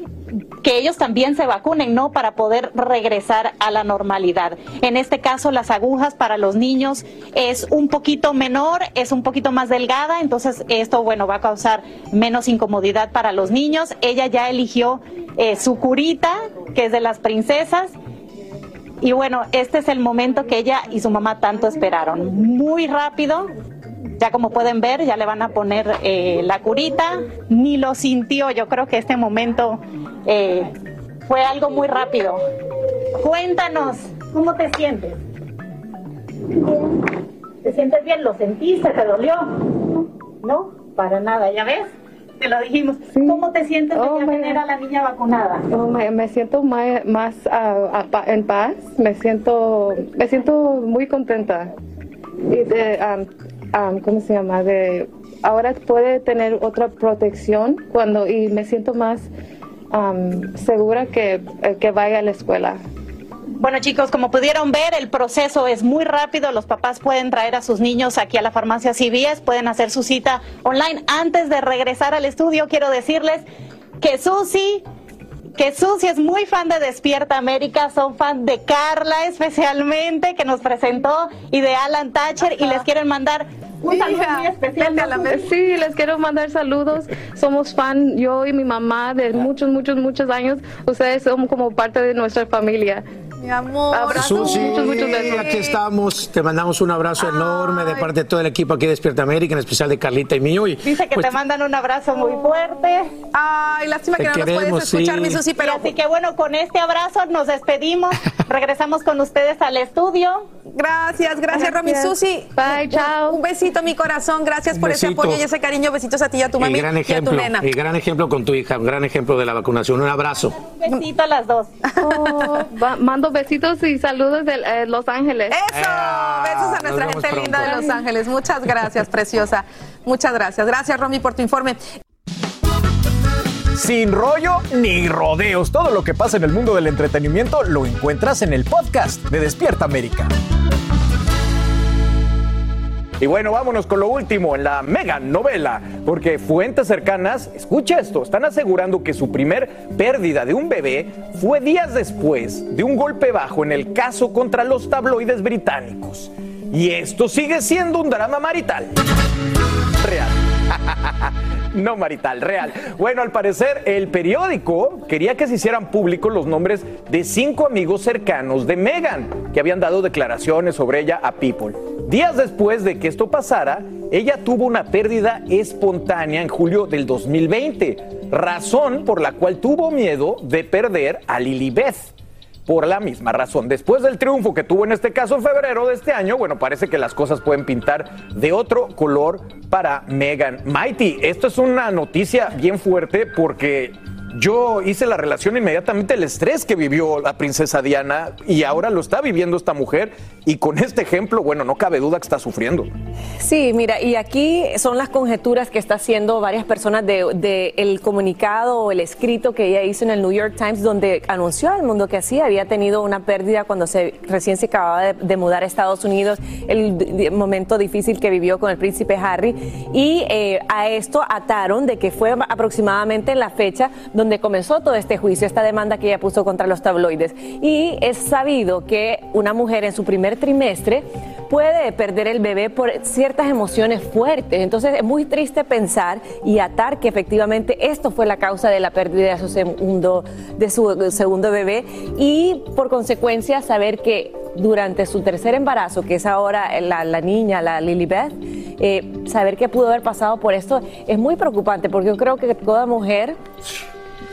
que ellos también se vacunen, ¿no? Para poder regresar a la normalidad. En este caso, las agujas para los niños es un poquito menor, es un poquito más delgada, entonces esto, bueno, va a causar menos incomodidad para los niños. Ella ya eligió eh, su curita, que es de las princesas. Y bueno, este es el momento que ella y su mamá tanto esperaron. Muy rápido, ya como pueden ver, ya le van a poner eh, la curita. Ni lo sintió. Yo creo que este momento eh, fue algo muy rápido. Cuéntanos, ¿cómo te sientes? ¿Te sientes bien? ¿Lo sentiste? ¿Te dolió? ¿No? Para nada, ¿ya ves? Te lo dijimos. ¿Cómo te sientes de ya tener a la niña vacunada? Oh, me, me siento más, más en paz, me siento, me siento muy contenta. Y de, um, um, ¿cómo se llama? De, ahora puede tener otra protección cuando y me siento más um, segura que, que vaya a la escuela. Bueno chicos, como pudieron ver, el proceso es muy rápido. Los papás pueden traer a sus niños aquí a la farmacia CVS, pueden hacer su cita online. Antes de regresar al estudio, quiero decirles que Susi que Susi es muy fan de Despierta América, son fan de Carla especialmente, que nos presentó, y de Alan Thatcher, y les quieren mandar un saludo muy especial. Sí, les quiero mandar saludos. Somos fan, yo y mi mamá, de muchos, muchos, muchos años. Ustedes son como parte de nuestra familia. Mi amor. Abrazo, Susi, muchos, muchos besos. aquí estamos. Te mandamos un abrazo enorme de parte de todo el equipo aquí de Despierta América, en especial de Carlita y mío. Y, Dice que pues, te mandan un abrazo muy fuerte. Ay, lástima que no nos queremos, puedes escuchar, sí. mi Susi, pero Así que bueno, con este abrazo nos despedimos. Regresamos con ustedes al estudio. Gracias, gracias, Romy. Gracias. Susi. Bye, chao. Un besito, mi corazón. Gracias por ese apoyo y ese cariño. Besitos a ti y a tu mami y gran y a tu ejemplo, nena. y gran ejemplo con tu hija, un gran ejemplo de la vacunación. Un abrazo. Un besito a las dos. Oh, va- mando besitos y saludos de eh, Los Ángeles. Eso, besos a nuestra gente linda de. Los Ángeles. Muchas gracias, preciosa. Muchas gracias. Gracias, Romy, por tu informe. Sin rollo ni rodeos. Todo lo que pasa en el mundo del entretenimiento lo encuentras en el podcast de Despierta América. Y bueno, vámonos con lo último en la mega novela, porque fuentes cercanas, escucha esto, están asegurando que su primer pérdida de un bebé fue días después de un golpe bajo en el caso contra los tabloides británicos. Y esto sigue siendo un drama marital. Real. No marital, real. Bueno, al parecer el periódico quería que se hicieran públicos los nombres de cinco amigos cercanos de Meghan, que habían dado declaraciones sobre ella a People. Días después de que esto pasara, ella tuvo una pérdida espontánea en julio del 2020, razón por la cual tuvo miedo de perder a Lilibeth por la misma razón. Después del triunfo que tuvo en este caso en febrero de este año, bueno, parece que las cosas pueden pintar de otro color para Megan. Mighty, esto es una noticia bien fuerte porque yo hice la relación inmediatamente el estrés que vivió la princesa Diana y ahora lo está viviendo esta mujer y con este ejemplo, bueno, no cabe duda que está sufriendo. Sí, mira, y aquí son las conjeturas que está haciendo varias personas de, de el comunicado o el escrito que ella hizo en el New York Times, donde anunció al mundo que sí había tenido una pérdida cuando se recién se acababa de, mudar a Estados Unidos, el momento difícil que vivió con el príncipe Harry, y eh, a esto ataron de que fue aproximadamente en la fecha comenzó todo este juicio, esta demanda que ella puso contra los tabloides. Y es sabido que una mujer en su primer trimestre puede perder el bebé por ciertas emociones fuertes. Entonces es muy triste pensar y atar que efectivamente esto fue la causa de la pérdida de su segundo, de su segundo bebé y por consecuencia saber que durante su tercer embarazo, que es ahora la, la niña, la Lilibeth, eh, saber que pudo haber pasado por esto es muy preocupante porque yo creo que toda mujer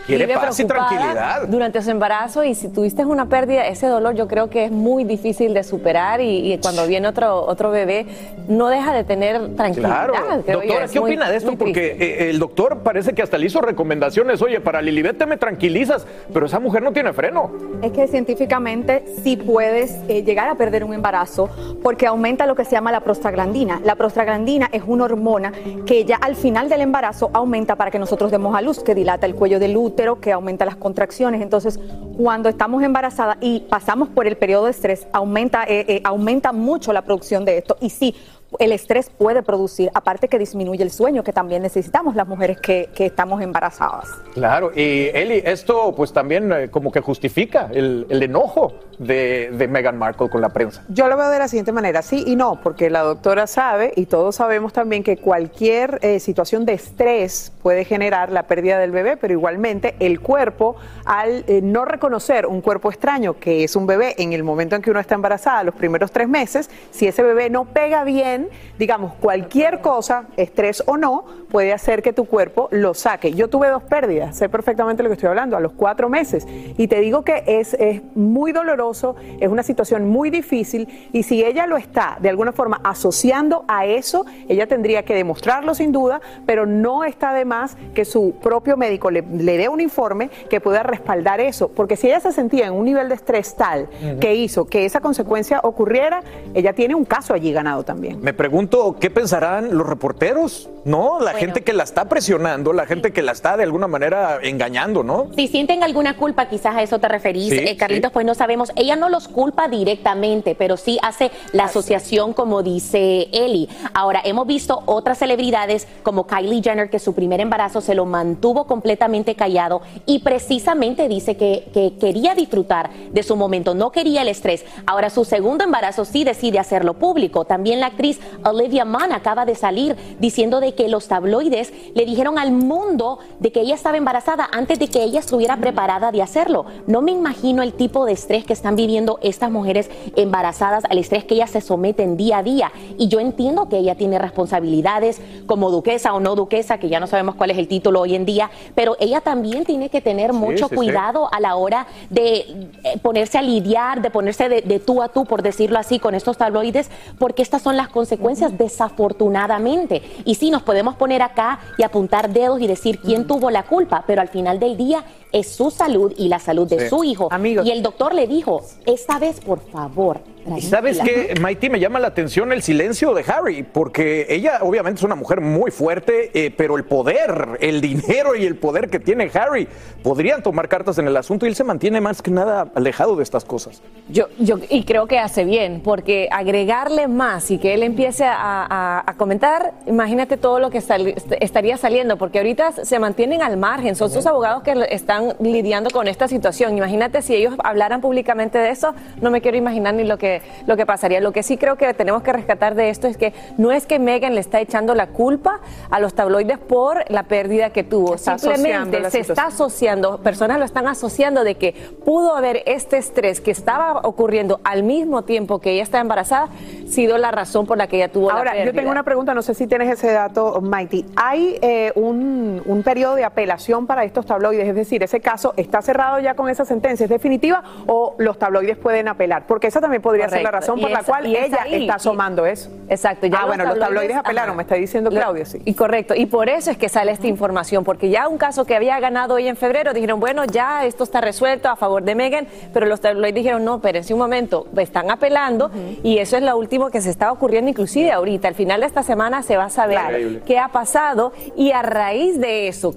Quiere vive paz y tranquilidad. durante su embarazo y si tuviste una pérdida, ese dolor yo creo que es muy difícil de superar y, y cuando viene otro otro bebé no deja de tener tranquilidad. Claro. creo yo. Doctora, ¿qué muy- opina de esto? Porque eh, el doctor parece que hasta le hizo recomendaciones. Oye, para Lilibet te me tranquilizas, pero esa mujer no tiene freno. Es que científicamente sí puedes eh, llegar a perder un embarazo porque aumenta lo que se llama la prostaglandina. La prostaglandina es una hormona que ya al final del embarazo aumenta para que nosotros demos a luz, que dilata el cuello del útero, que aumenta las contracciones. Entonces, cuando estamos embarazadas y pasamos por el periodo de estrés, aumenta, eh, eh, aumenta mucho la producción de esto. Y sí, el estrés puede producir, aparte que disminuye el sueño, que también necesitamos las mujeres que, que estamos embarazadas. Claro, y Eli, esto pues también eh, como que justifica el, el enojo de, de Meghan Markle con la prensa. Yo lo veo de la siguiente manera, sí y no, porque la doctora sabe y todos sabemos también que cualquier eh, situación de estrés puede generar la pérdida del bebé, pero igualmente el cuerpo, al eh, no reconocer un cuerpo extraño que es un bebé en el momento en que uno está embarazada, los primeros tres meses, si ese bebé no pega bien, digamos, cualquier cosa, estrés o no, puede hacer que tu cuerpo lo saque. Yo tuve dos pérdidas, sé perfectamente lo que estoy hablando, a los cuatro meses, y te digo que es, es muy doloroso, es una situación muy difícil, y si ella lo está de alguna forma asociando a eso, ella tendría que demostrarlo sin duda, pero no está de más que su propio médico le, le dé un informe que pueda respaldar eso, porque si ella se sentía en un nivel de estrés tal que hizo que esa consecuencia ocurriera, ella tiene un caso allí ganado también. Me pregunto, ¿qué pensarán los reporteros? ¿No? La gente que la está presionando, la gente que la está de alguna manera engañando, ¿no? Si sienten alguna culpa, quizás a eso te referís, Sí, eh, Carlitos, pues no sabemos. Ella no los culpa directamente, pero sí hace la asociación, como dice Eli. Ahora, hemos visto otras celebridades como Kylie Jenner, que su primer embarazo se lo mantuvo completamente callado y precisamente dice que, que quería disfrutar de su momento, no quería el estrés. Ahora, su segundo embarazo sí decide hacerlo público. También la actriz Olivia Munn acaba de salir diciendo de que los tabloides le dijeron al mundo de que ella estaba embarazada antes de que ella estuviera preparada de hacerlo. No me imagino el tipo de estrés que están viviendo estas mujeres embarazadas, al estrés que ellas se someten día a día. Y yo entiendo que ella tiene responsabilidades como duquesa o no duquesa, que ya no sabemos cuál es el título hoy en día, pero ella también tiene que tener mucho sí, sí. cuidado a la hora de eh, ponerse a lidiar, de ponerse de, de tú a tú, por decirlo así, con estos tabloides, porque estas son las consecuencias desafortunadamente. Y sí, nos podemos poner acá y apuntar dedos y decir quién tuvo la culpa, pero al final del día es su salud y la salud de Sí. su hijo. Y el doctor le dijo, esta vez, por favor. Y sabes tranquila". qué, Maiti, me llama la atención el silencio de Harry, porque ella obviamente es una mujer muy fuerte, eh, pero el poder, el dinero y el poder que tiene Harry podrían tomar cartas en el asunto y él se mantiene más que nada alejado de estas cosas. Yo, yo, y creo que hace bien, porque agregarle más y que él empiece a, a- a comentar, imagínate todo lo que sal- estaría saliendo, porque ahorita se mantienen al margen, son sus abogados que están lidiando con esta situación. Imagínate si ellos hablaran públicamente de eso, no me quiero imaginar ni lo que, lo que pasaría. Lo que sí creo que tenemos que rescatar de esto es que no es que Megan le está echando la culpa a los tabloides por la pérdida que tuvo, Está simplemente se está asociando, personas lo están asociando de que pudo haber este estrés que estaba ocurriendo al mismo tiempo que ella está embarazada, sido la razón por la que ella tuvo Ahora, la yo pérdida. tengo una pregunta, no sé si tienes ese dato, Mighty. ¿Hay eh, un, un periodo de apelación para estos tabloides? Es decir, ¿ese caso está cerrado ya con esa sentencia? ¿Es definitiva o los tabloides pueden apelar? Porque esa también podría ser la razón por la cual ella ahí. está asomando eso. Exacto. ah, bueno, los tabloides apelaron, ajá. me está diciendo Claudia, sí. Y correcto, y por eso es que sale esta información, porque ya un caso que había ganado hoy en febrero, dijeron, bueno, ya esto está resuelto a favor de Megan, pero los tabloides dijeron, no, espérense un momento, están apelando, y eso es lo último que se está ocurriendo inclusive ahorita. Al final de esta semana se va a saber Increíble. qué ha pasado, y a raíz de eso,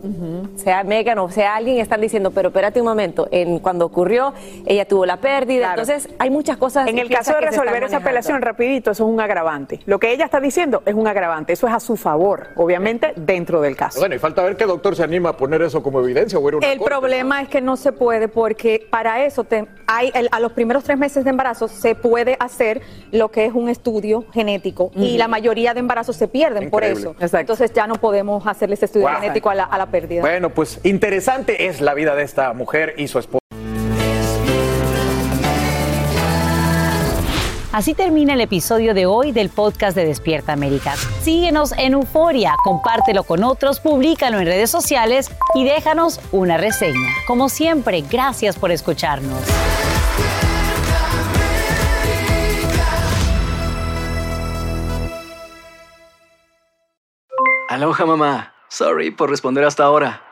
sea Megan o sea alguien, están diciendo, pero espérate un momento, en, cuando ocurrió, ella tuvo la pérdida, entonces hay muchas cosas. En el caso de resolver esa apelación, rapidito, eso es un agravante. Lo que ella está diciendo es un agravante, eso es a su favor, obviamente, dentro del caso. Bueno, y falta ver qué doctor se anima a poner eso como evidencia o ir a una El corte. problema es que no se puede porque para eso te- hay, el- a los primeros tres meses de embarazo se puede hacer lo que es un estudio genético y la mayoría de embarazos se pierden por eso. Entonces ya no podemos hacerle ese estudio Wow. genético a la, a la pérdida. Bueno, pues interesante es la vida de esta mujer y su esposo. Así termina el episodio de hoy del podcast de Despierta América. Síguenos en Euforia, compártelo con otros, públicalo en redes sociales y déjanos una reseña. Como siempre, gracias por escucharnos. Aloha mamá. Sorry por responder hasta ahora.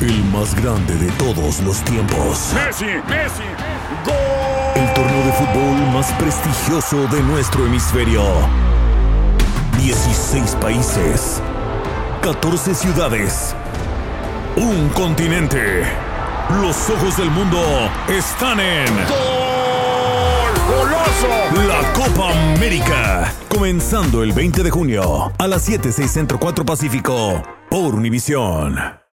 El más grande de todos los tiempos. Messi, Messi, gol. El torneo de fútbol más prestigioso de nuestro hemisferio. 16 países. 14 ciudades. Un continente. Los ojos del mundo están en. ¡Gol! ¡Golazo! La Copa América. Comenzando el 20 de junio a las 7, 6 Centro 4 Pacífico por Univisión.